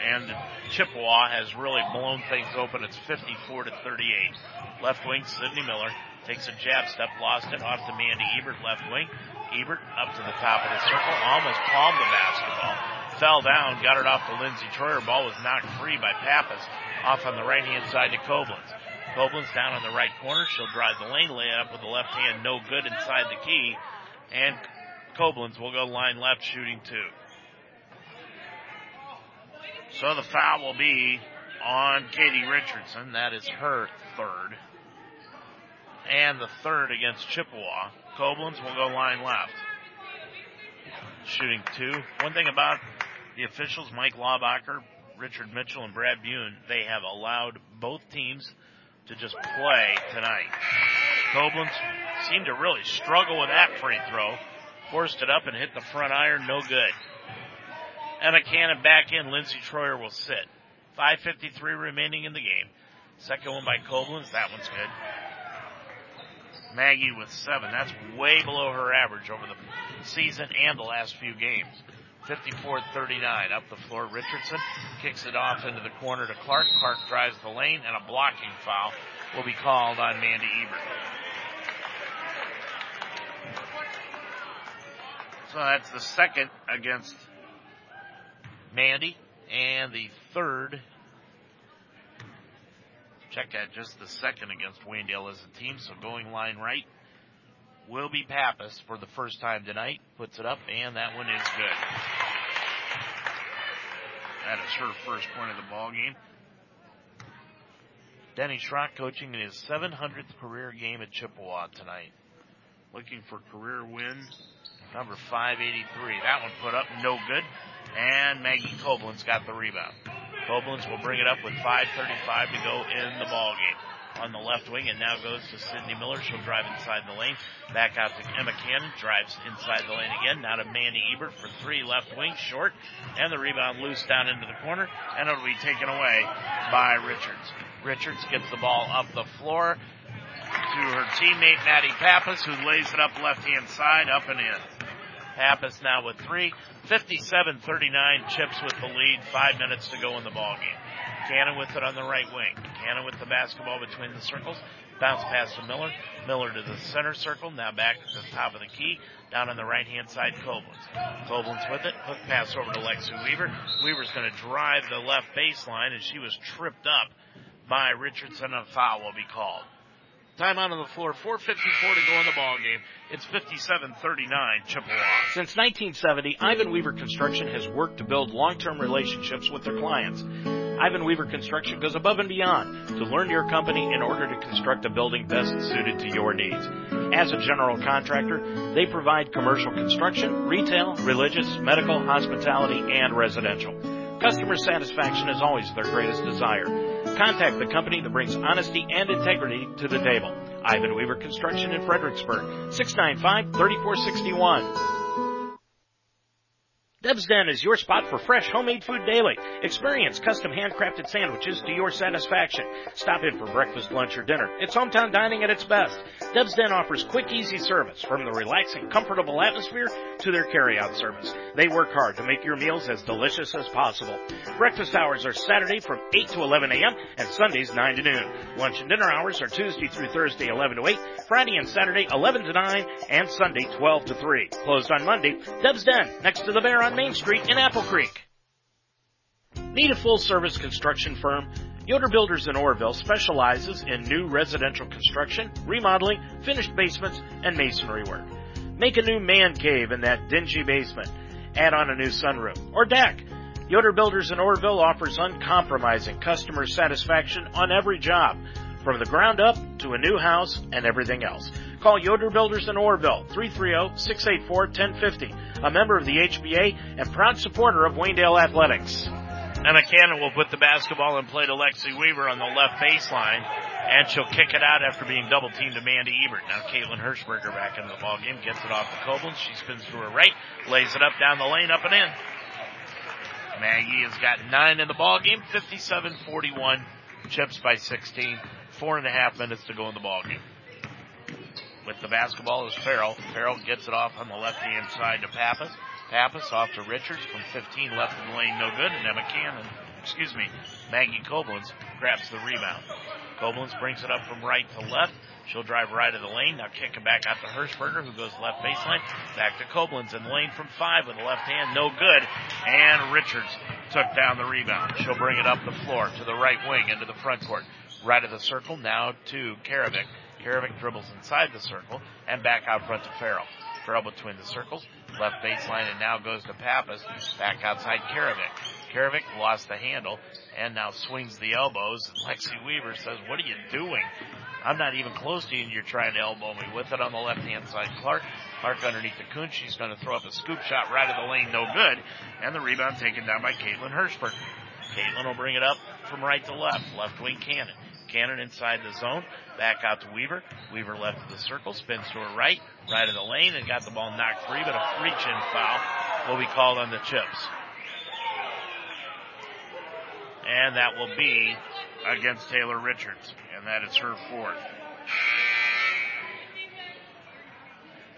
And Chippewa has really blown things open. It's 54 to 38. Left wing, Sydney Miller takes a jab step, lost it off to Mandy Ebert, left wing. Ebert up to the top of the circle, almost palmed the basketball. Fell down, got it off to Lindsey Troyer. Ball was knocked free by Pappas off on the right hand side to Koblenz. Koblenz down on the right corner. She'll drive the lane, lay up with the left hand, no good inside the key. And Koblenz will go line left shooting two. So the foul will be on Katie Richardson. That is her third. And the third against Chippewa. Koblenz will go line left. Shooting two. One thing about the officials, Mike Laubacher, Richard Mitchell, and Brad Bune, they have allowed both teams to just play tonight. Koblenz seemed to really struggle with that free throw. Forced it up and hit the front iron, no good. Emma Cannon back in. Lindsey Troyer will sit. 5.53 remaining in the game. Second one by Koblenz. That one's good. Maggie with seven. That's way below her average over the season and the last few games. 54-39 up the floor. Richardson kicks it off into the corner to Clark. Clark drives the lane and a blocking foul will be called on Mandy Ebert. So that's the second against Mandy and the third check at just the second against Waynedale as a team. So going line right will be Pappas for the first time tonight. Puts it up, and that one is good. That is her first point of the ball game. Denny Schrock coaching in his 700th career game at Chippewa tonight. Looking for career win number 583. That one put up, no good. And Maggie Koblenz got the rebound. Koblenz will bring it up with 5.35 to go in the ball game. On the left wing, and now goes to Sydney Miller. She'll drive inside the lane. Back out to Emma Cannon. Drives inside the lane again. Now to Mandy Ebert for three left wing, short. And the rebound loose down into the corner. And it'll be taken away by Richards. Richards gets the ball up the floor to her teammate Maddie Pappas, who lays it up left hand side, up and in. Pappas now with three. 57-39 chips with the lead. Five minutes to go in the ball game. Cannon with it on the right wing. Cannon with the basketball between the circles. Bounce pass to Miller. Miller to the center circle. Now back to the top of the key. Down on the right hand side, Koblenz. Koblenz with it. Hook pass over to Lexi Weaver. Weaver's going to drive the left baseline and she was tripped up by Richardson a foul will be called. Timeout on the floor. 4.54 to go in the ball game. It's 57-39 Chippewa. Since 1970, Ivan Weaver Construction has worked to build long-term relationships with their clients. Ivan Weaver Construction goes above and beyond to learn your company in order to construct a building best suited to your needs. As a general contractor, they provide commercial construction, retail, religious, medical, hospitality, and residential. Customer satisfaction is always their greatest desire. Contact the company that brings honesty and integrity to the table. Ivan Weaver Construction in Fredericksburg, 695 3461. Deb's Den is your spot for fresh homemade food daily. Experience custom handcrafted sandwiches to your satisfaction. Stop in for breakfast, lunch, or dinner. It's hometown dining at its best. Deb's Den offers quick, easy service from the relaxing, comfortable atmosphere to their carryout service. They work hard to make your meals as delicious as possible. Breakfast hours are Saturday from 8 to 11 a.m. and Sundays 9 to noon. Lunch and dinner hours are Tuesday through Thursday 11 to 8, Friday and Saturday 11 to 9, and Sunday 12 to 3. Closed on Monday. Deb's Den, next to the Bear on Main Street in Apple Creek. Need a full service construction firm? Yoder Builders in Orrville specializes in new residential construction, remodeling, finished basements, and masonry work. Make a new man cave in that dingy basement. Add on a new sunroom or deck. Yoder Builders in Orrville offers uncompromising customer satisfaction on every job, from the ground up to a new house and everything else. Call Yoder Builders in Orrville, 330-684-1050, a member of the HBA and proud supporter of Waynedale Athletics. Emma Cannon will put the basketball in play to Lexi Weaver on the left baseline, and she'll kick it out after being double teamed to Mandy Ebert. Now Caitlin Hirschberger back in the ball game, gets it off to Koblenz. She spins to her right, lays it up down the lane, up and in. Maggie has got nine in the ball game, 57-41, chips by 16, four and a half minutes to go in the ball game with the basketball is Farrell. Farrell gets it off on the left hand side to Pappas. Pappas off to Richards from 15 left in the lane, no good. And Emma Cannon, excuse me, Maggie Koblenz grabs the rebound. Koblenz brings it up from right to left. She'll drive right of the lane. Now kick it back out to Hirschberger, who goes left baseline. Back to Koblenz in the lane from five with the left hand, no good. And Richards took down the rebound. She'll bring it up the floor to the right wing into the front court. Right of the circle now to Karavik. Karavik dribbles inside the circle and back out front to Farrell. Farrell between the circles, left baseline, and now goes to Pappas, back outside Karavik. Karavik lost the handle and now swings the elbows. And Lexi Weaver says, what are you doing? I'm not even close to you and you're trying to elbow me. With it on the left hand side, Clark. Clark underneath the Kuntz. She's going to throw up a scoop shot right of the lane, no good. And the rebound taken down by Caitlin Hirschberg. Caitlin will bring it up from right to left. Left wing Cannon. Cannon inside the zone. Back out to Weaver. Weaver left of the circle. Spins to her right. Right of the lane and got the ball knocked free, but a reach in foul will be called on the chips. And that will be against Taylor Richards. And that is her fourth.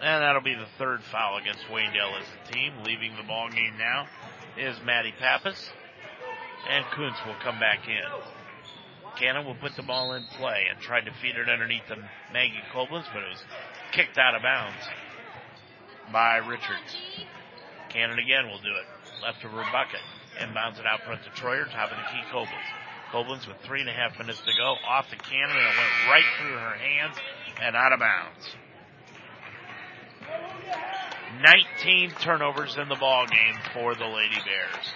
And that'll be the third foul against Waynedale as a team. Leaving the ball game now is Maddie Pappas. And Kuntz will come back in. Cannon will put the ball in play and tried to feed it underneath the Maggie Koblenz, but it was kicked out of bounds by Richards. Cannon again will do it. Left of her bucket. Inbounds it out front to Troyer, top of the key Koblenz. Koblenz with three and a half minutes to go. Off the cannon and it went right through her hands and out of bounds. 19 turnovers in the ball game for the Lady Bears.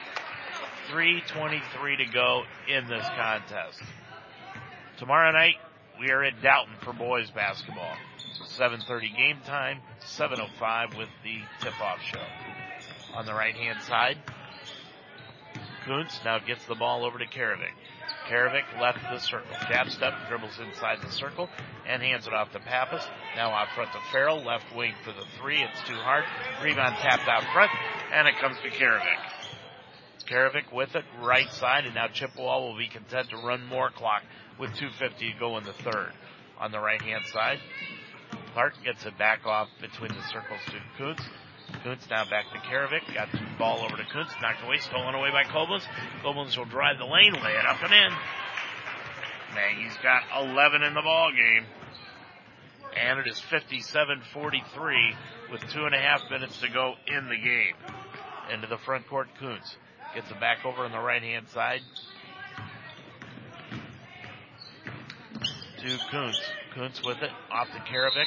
3.23 to go in this contest. Tomorrow night, we are at Dalton for boys basketball. 7.30 game time, 7.05 with the tip-off show. On the right-hand side, Kuntz now gets the ball over to Karavik. Karavik left the circle. Jab step, dribbles inside the circle, and hands it off to Pappas. Now out front to Farrell, left wing for the three. It's too hard. Rebound tapped out front, and it comes to Karavik. Karavik with it, right side, and now Chippewa will be content to run more clock with 250 to go in the third. On the right hand side, Clark gets it back off between the circles to Kuntz. Kuntz now back to Karavik. Got the ball over to Kuntz. Knocked away, stolen away by Koblenz. Koblenz will drive the lane, lay it up and in. Maggie's got 11 in the ball game. And it is 57-43 with two and a half minutes to go in the game. Into the front court, Kuntz. Gets it back over on the right hand side. To Kuntz. Kuntz with it. Off to Karavik.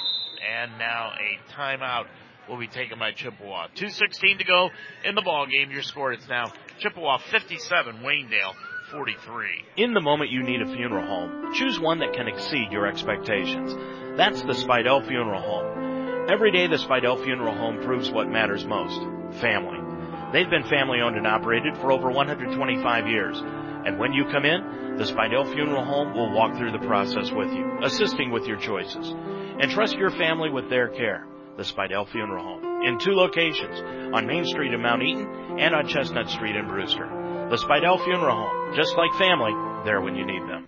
And now a timeout will be taken by Chippewa. 2.16 to go in the ball game. Your score is now Chippewa 57, Waynedale 43. In the moment you need a funeral home, choose one that can exceed your expectations. That's the Spidell Funeral Home. Every day the Spidell Funeral Home proves what matters most. Family. They've been family owned and operated for over 125 years. And when you come in, the Spidell Funeral Home will walk through the process with you, assisting with your choices. And trust your family with their care. The Spidell Funeral Home. In two locations, on Main Street in Mount Eaton and on Chestnut Street in Brewster. The Spidell Funeral Home. Just like family, there when you need them.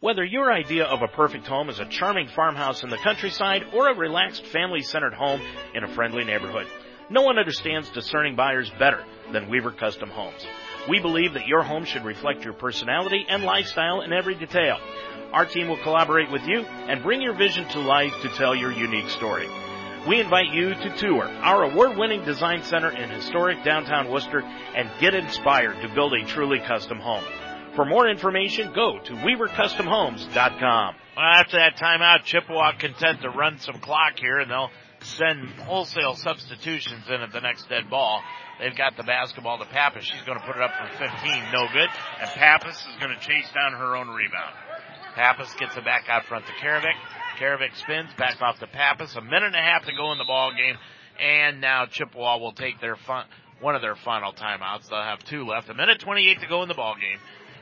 Whether your idea of a perfect home is a charming farmhouse in the countryside or a relaxed family centered home in a friendly neighborhood, no one understands discerning buyers better than Weaver Custom Homes. We believe that your home should reflect your personality and lifestyle in every detail. Our team will collaborate with you and bring your vision to life to tell your unique story. We invite you to tour our award-winning design center in historic downtown Wooster and get inspired to build a truly custom home. For more information, go to weavercustomhomes.com. Well, after that timeout, Chippewa content to run some clock here, and they'll send wholesale substitutions in at the next dead ball. They've got the basketball to Pappas. She's going to put it up for 15. No good. And Pappas is going to chase down her own rebound. Pappas gets it back out front to Karavik. Karavik spins back off to Pappas. A minute and a half to go in the ball game. And now Chippewa will take their fun, one of their final timeouts. They'll have two left. A minute 28 to go in the ball game.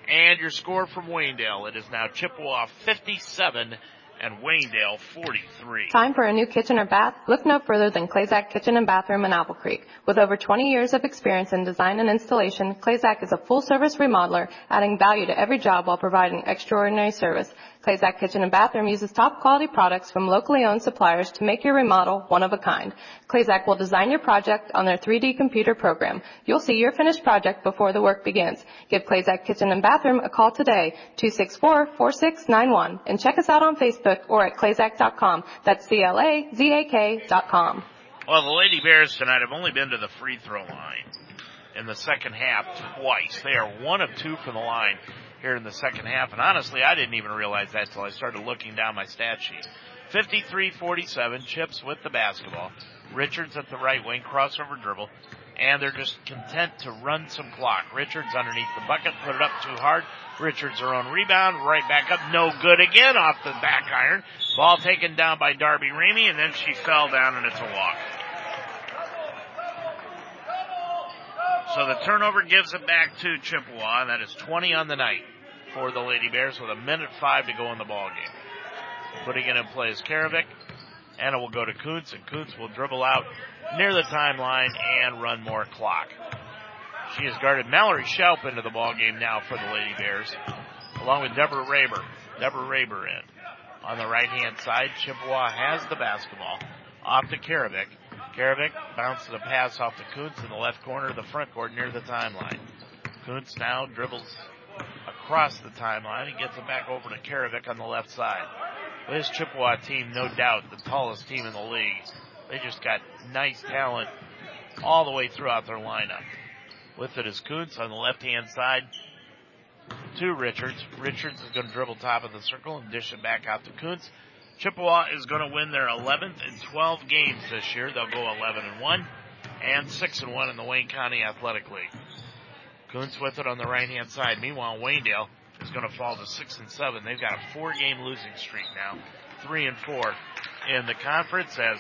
And your score from Waynedale. It is now Chippewa 57 and Waynedale 43. Time for a new kitchen or bath? Look no further than Clazak Kitchen and Bathroom in Apple Creek. With over 20 years of experience in design and installation, Clazak is a full service remodeler, adding value to every job while providing extraordinary service. Clazak Kitchen and Bathroom uses top quality products from locally owned suppliers to make your remodel one of a kind. Clazak will design your project on their 3D computer program. You'll see your finished project before the work begins. Give Clazak Kitchen and Bathroom a call today, 264-4691, and check us out on Facebook or at clazak.com. That's C-L-A-Z-A-K dot com. Well, the Lady Bears tonight have only been to the free throw line in the second half twice. They are one of two from the line here in the second half. And honestly, I didn't even realize that until I started looking down my stat sheet. 53-47, Chips with the basketball. Richards at the right wing, crossover dribble. And they're just content to run some clock. Richards underneath the bucket, put it up too hard. Richards her own rebound, right back up, no good again off the back iron. Ball taken down by Darby Ramey, and then she fell down and it's a walk. So the turnover gives it back to Chippewa, and that is 20 on the night for the Lady Bears with a minute five to go in the ball game. Putting it in play is Karavik, and it will go to Kuntz, and Kuntz will dribble out near the timeline and run more clock. She has guarded Mallory Shelp into the ball game now for the Lady Bears, along with Deborah Raber. Deborah Raber in. On the right hand side, Chippewa has the basketball. Off to Karavik. Karavik bounces a pass off to Kuntz in the left corner of the front court near the timeline. Kuntz now dribbles across the timeline and gets it back over to Karavik on the left side. This Chippewa team, no doubt, the tallest team in the league. They just got nice talent all the way throughout their lineup. With it is Kuntz on the left hand side to Richards. Richards is going to dribble top of the circle and dish it back out to Kuntz. Chippewa is going to win their 11th and 12 games this year. They'll go 11 and 1 and 6 and 1 in the Wayne County Athletic League. Kuntz with it on the right hand side. Meanwhile, Waynedale is going to fall to 6 and 7. They've got a four game losing streak now. 3 and 4 in the conference as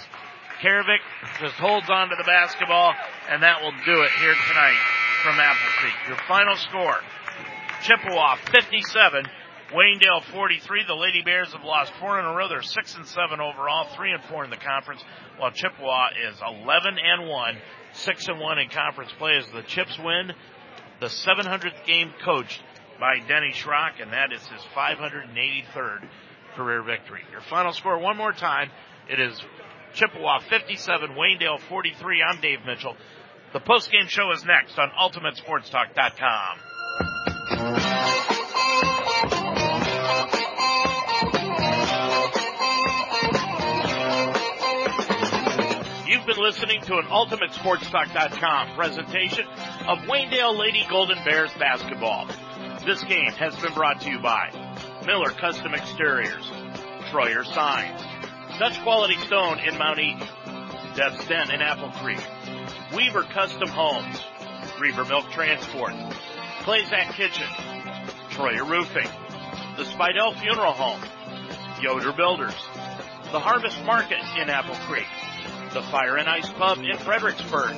Karavik just holds on to the basketball and that will do it here tonight from Apple Creek. Your final score. Chippewa 57, Waynedale 43. The Lady Bears have lost four in a row. They're six and seven overall, three and four in the conference, while Chippewa is 11 and one, six and one in conference play as the Chips win the 700th game coached by Denny Schrock, and that is his 583rd career victory. Your final score one more time. It is Chippewa 57, Waynedale 43. I'm Dave Mitchell. The postgame show is next on UltimateSportsTalk.com. been listening to an UltimateSportsTalk.com presentation of Waynedale Lady Golden Bears basketball. This game has been brought to you by Miller Custom Exteriors, Troyer Signs, Dutch Quality Stone in Mount Eaton, Deb's Den in Apple Creek, Weaver Custom Homes, Reaver Milk Transport, Clazak Kitchen, Troyer Roofing, the Spidell Funeral Home, Yoder Builders, the Harvest Market in Apple Creek, the Fire and Ice Pub in Fredericksburg,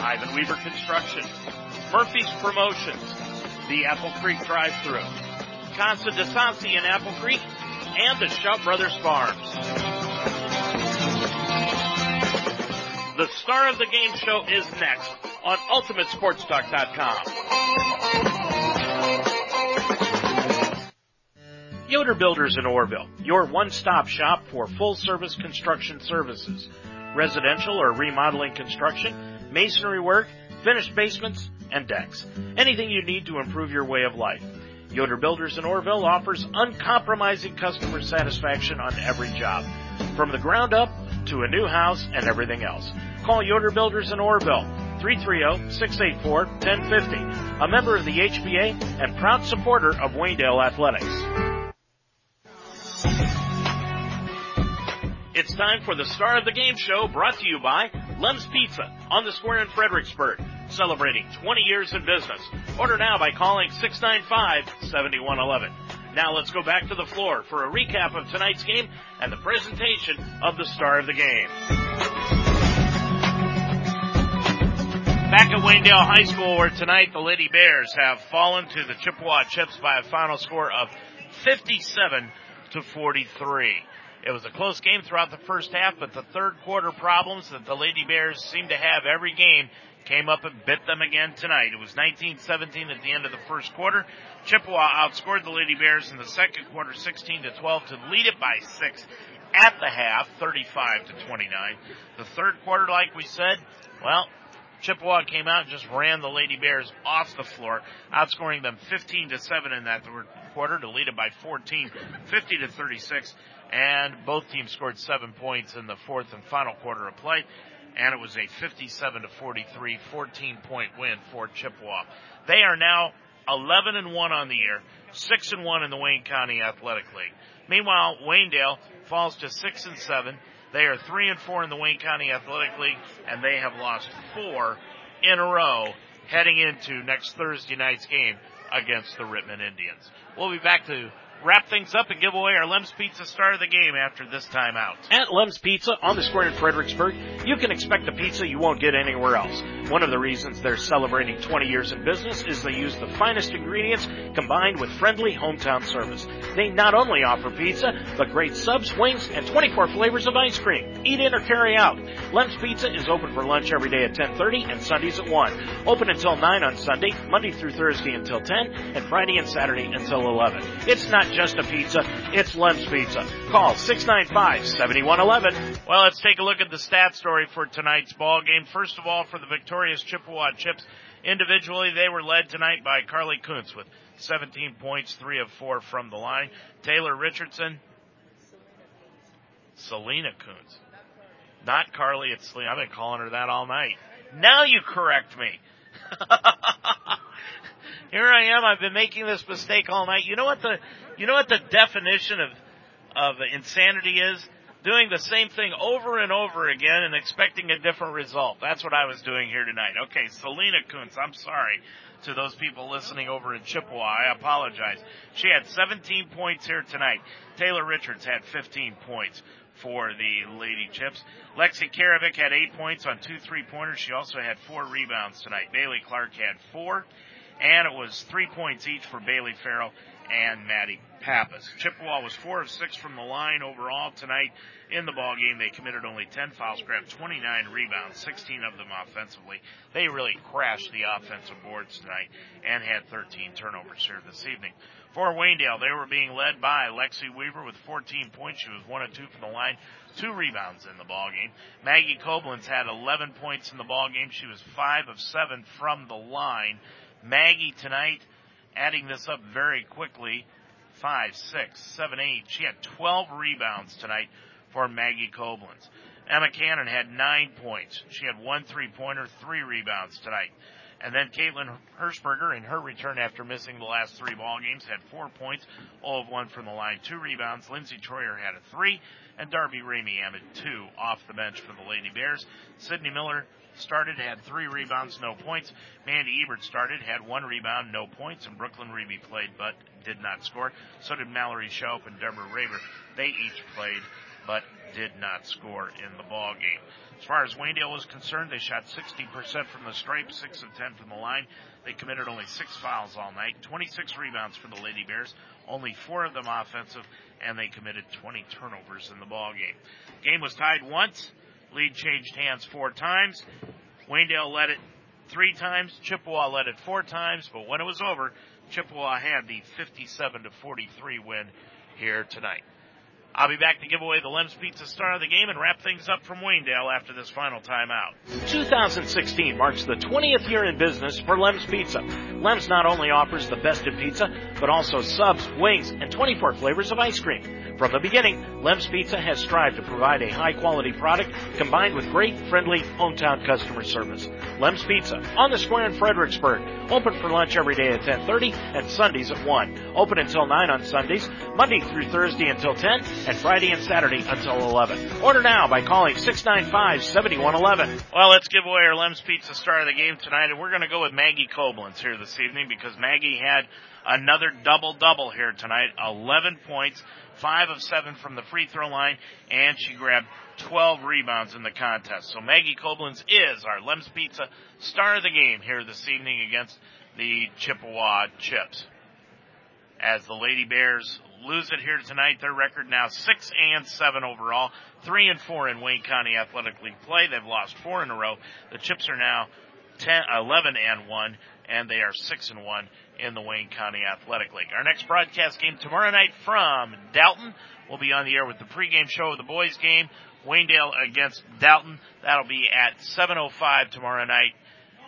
Ivan Weaver Construction, Murphy's Promotions, the Apple Creek Drive-Thru, Casa de Sansi in Apple Creek, and the Shout Brothers Farms. The star of the game show is next on UltimateSportsTalk.com. Yoder Builders in Orrville, your one-stop shop for full-service construction services. Residential or remodeling construction, masonry work, finished basements, and decks. Anything you need to improve your way of life. Yoder Builders in Orrville offers uncompromising customer satisfaction on every job. From the ground up to a new house and everything else. Call Yoder Builders in Orrville 330-684-1050, a member of the HBA and proud supporter of Waynedale Athletics. It's time for the star of the game show brought to you by Lem's Pizza on the square in Fredericksburg, celebrating 20 years in business. Order now by calling 695-7111. Now let's go back to the floor for a recap of tonight's game and the presentation of the star of the game. Back at Waynedale High School where tonight the Lady Bears have fallen to the Chippewa Chips by a final score of 57 to 43. It was a close game throughout the first half, but the third quarter problems that the Lady Bears seem to have every game came up and bit them again tonight. It was 19-17 at the end of the first quarter. Chippewa outscored the Lady Bears in the second quarter 16 to 12 to lead it by six at the half, 35 to 29. The third quarter, like we said, well, Chippewa came out and just ran the Lady Bears off the floor, outscoring them 15 to 7 in that third quarter to lead it by 14, 50 to 36. And both teams scored seven points in the fourth and final quarter of play. And it was a 57 to 43, 14 point win for Chippewa. They are now 11 and 1 on the year, 6 and 1 in the Wayne County Athletic League. Meanwhile, Waynedale falls to 6 and 7. They are 3 and 4 in the Wayne County Athletic League and they have lost 4 in a row heading into next Thursday night's game against the Rittman Indians. We'll be back to wrap things up and give away our Lem's Pizza star of the game after this timeout. At Lem's Pizza on the square in Fredericksburg, you can expect a pizza you won't get anywhere else. One of the reasons they're celebrating 20 years in business is they use the finest ingredients combined with friendly hometown service. They not only offer pizza, but great subs, wings, and 24 flavors of ice cream. Eat in or carry out. Lem's Pizza is open for lunch every day at 10:30 and Sundays at 1. Open until 9 on Sunday, Monday through Thursday until 10, and Friday and Saturday until 11. It's not just a pizza, it's Lem's Pizza. Call 695-7111. Well, let's take a look at the stat story for tonight's ball game. First of all, for the victorious Chippewa Chips, individually they were led tonight by Carly Kuntz with 17 points, 3 of 4 from the line. Taylor Richardson, Selena Kuntz. Not Carly, it's Selena. I've been calling her that all night. Now you correct me. Here I am. I've been making this mistake all night. You know what the, you know what the definition of, of insanity is? Doing the same thing over and over again and expecting a different result. That's what I was doing here tonight. Okay, Selena Kuntz, I'm sorry to those people listening over in Chippewa. I apologize. She had 17 points here tonight. Taylor Richards had 15 points for the Lady Chips. Lexi Karavik had eight points on two three pointers. She also had four rebounds tonight. Bailey Clark had four, and it was three points each for Bailey Farrell and Maddie Pappas. Chippewa was four of six from the line overall tonight in the ball game. They committed only 10 fouls, grabbed 29 rebounds, 16 of them offensively. They really crashed the offensive boards tonight and had 13 turnovers here this evening. For Waynedale, they were being led by Lexi Weaver with 14 points. She was one of two from the line, two rebounds in the ball game. Maggie Koblenz had 11 points in the ball game. She was five of seven from the line. Maggie tonight, adding this up very quickly, five, six, seven, eight. She had 12 rebounds tonight for Maggie Koblenz. Emma Cannon had nine points. She had one three pointer, three rebounds tonight. And then Caitlin Hirschberger, in her return after missing the last three ball games, had four points, all of one from the line, two rebounds. Lindsay Troyer had a three, and Darby Ramey added two off the bench for the Lady Bears. Sydney Miller started, had three rebounds, no points. Mandy Ebert started, had one rebound, no points, and Brooklyn Reeby played but did not score. So did Mallory Shelp and Deborah Raver. They each played but did not score in the ball game. As far as Waynedale was concerned, they shot 60% from the stripe, 6 of 10 from the line. They committed only 6 fouls all night, 26 rebounds for the Lady Bears, only 4 of them offensive, and they committed 20 turnovers in the ball game. Game was tied once. Lead changed hands four times. Waynedale led it three times. Chippewa led it four times, but when it was over, Chippewa had the 57 to 43 win here tonight. I'll be back to give away the Lem's Pizza star of the game and wrap things up from Waynedale after this final timeout. 2016 marks the 20th year in business for Lem's Pizza. Lem's not only offers the best in pizza, but also subs, wings, and 24 flavors of ice cream. From the beginning, Lem's Pizza has strived to provide a high quality product combined with great, friendly, hometown customer service. Lem's Pizza on the square in Fredericksburg. Open for lunch every day at 10:30 and Sundays at 1. Open until 9 on Sundays, Monday through Thursday until 10, and Friday and Saturday until 11. Order now by calling 695-7111. Well, let's give away our Lem's Pizza star of the game tonight, and we're going to go with Maggie Koblenz here this evening because Maggie had another double double here tonight. 11 points, five of seven from the free throw line, and she grabbed 12 rebounds in the contest. So Maggie Koblenz is our Lem's Pizza star of the game here this evening against the Chippewa Chips. As the Lady Bears lose it here tonight, their record now six and seven overall, three and four in Wayne County Athletic League play. They've lost four in a row. The Chips are now 10, 11 and one, and they are six and one in the Wayne County Athletic League. Our next broadcast game tomorrow night from Dalton. We'll be on the air with the pregame show of the boys game. Waynedale against Dalton. That'll be at 7.05 tomorrow night.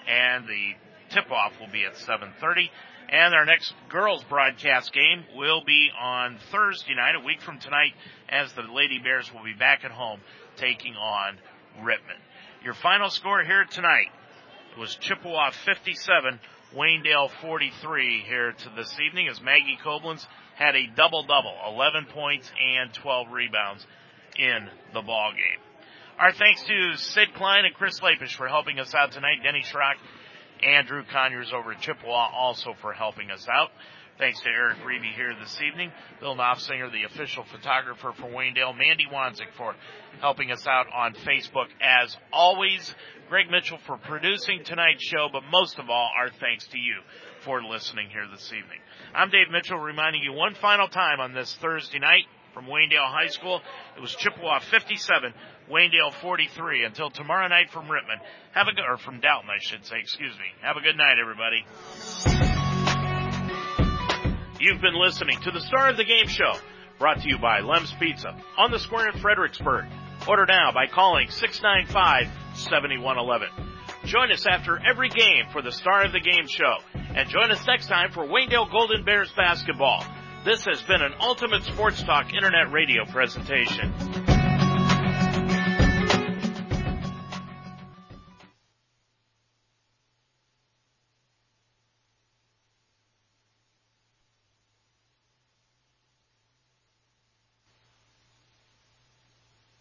And the tip-off will be at 7.30. And our next girls broadcast game will be on Thursday night, a week from tonight, as the Lady Bears will be back at home taking on Rittman. Your final score here tonight was Chippewa 57, Waynedale 43 here to this evening as Maggie Koblenz had a double double, 11 points and 12 rebounds in the ball game. Our thanks to Sid Klein and Chris Lapish for helping us out tonight. Denny Schrock, Andrew Conyers over at Chippewa also for helping us out. Thanks to Eric Reeby here this evening, Bill Knopfsinger, the official photographer for Waynedale, Mandy Wanzik for helping us out on Facebook as always. Greg Mitchell for producing tonight's show, but most of all, our thanks to you for listening here this evening. I'm Dave Mitchell reminding you one final time on this Thursday night from Waynedale High School. It was Chippewa 57, Waynedale 43. Until tomorrow night from Rittman. Have a good, or from Dalton, I should say, excuse me. Have a good night, everybody. You've been listening to the Star of the Game Show, brought to you by Lem's Pizza on the square in Fredericksburg. Order now by calling 695 7111. Join us after every game for the Star of the Game show. And join us next time for Waynedale Golden Bears basketball. This has been an Ultimate Sports Talk Internet Radio presentation.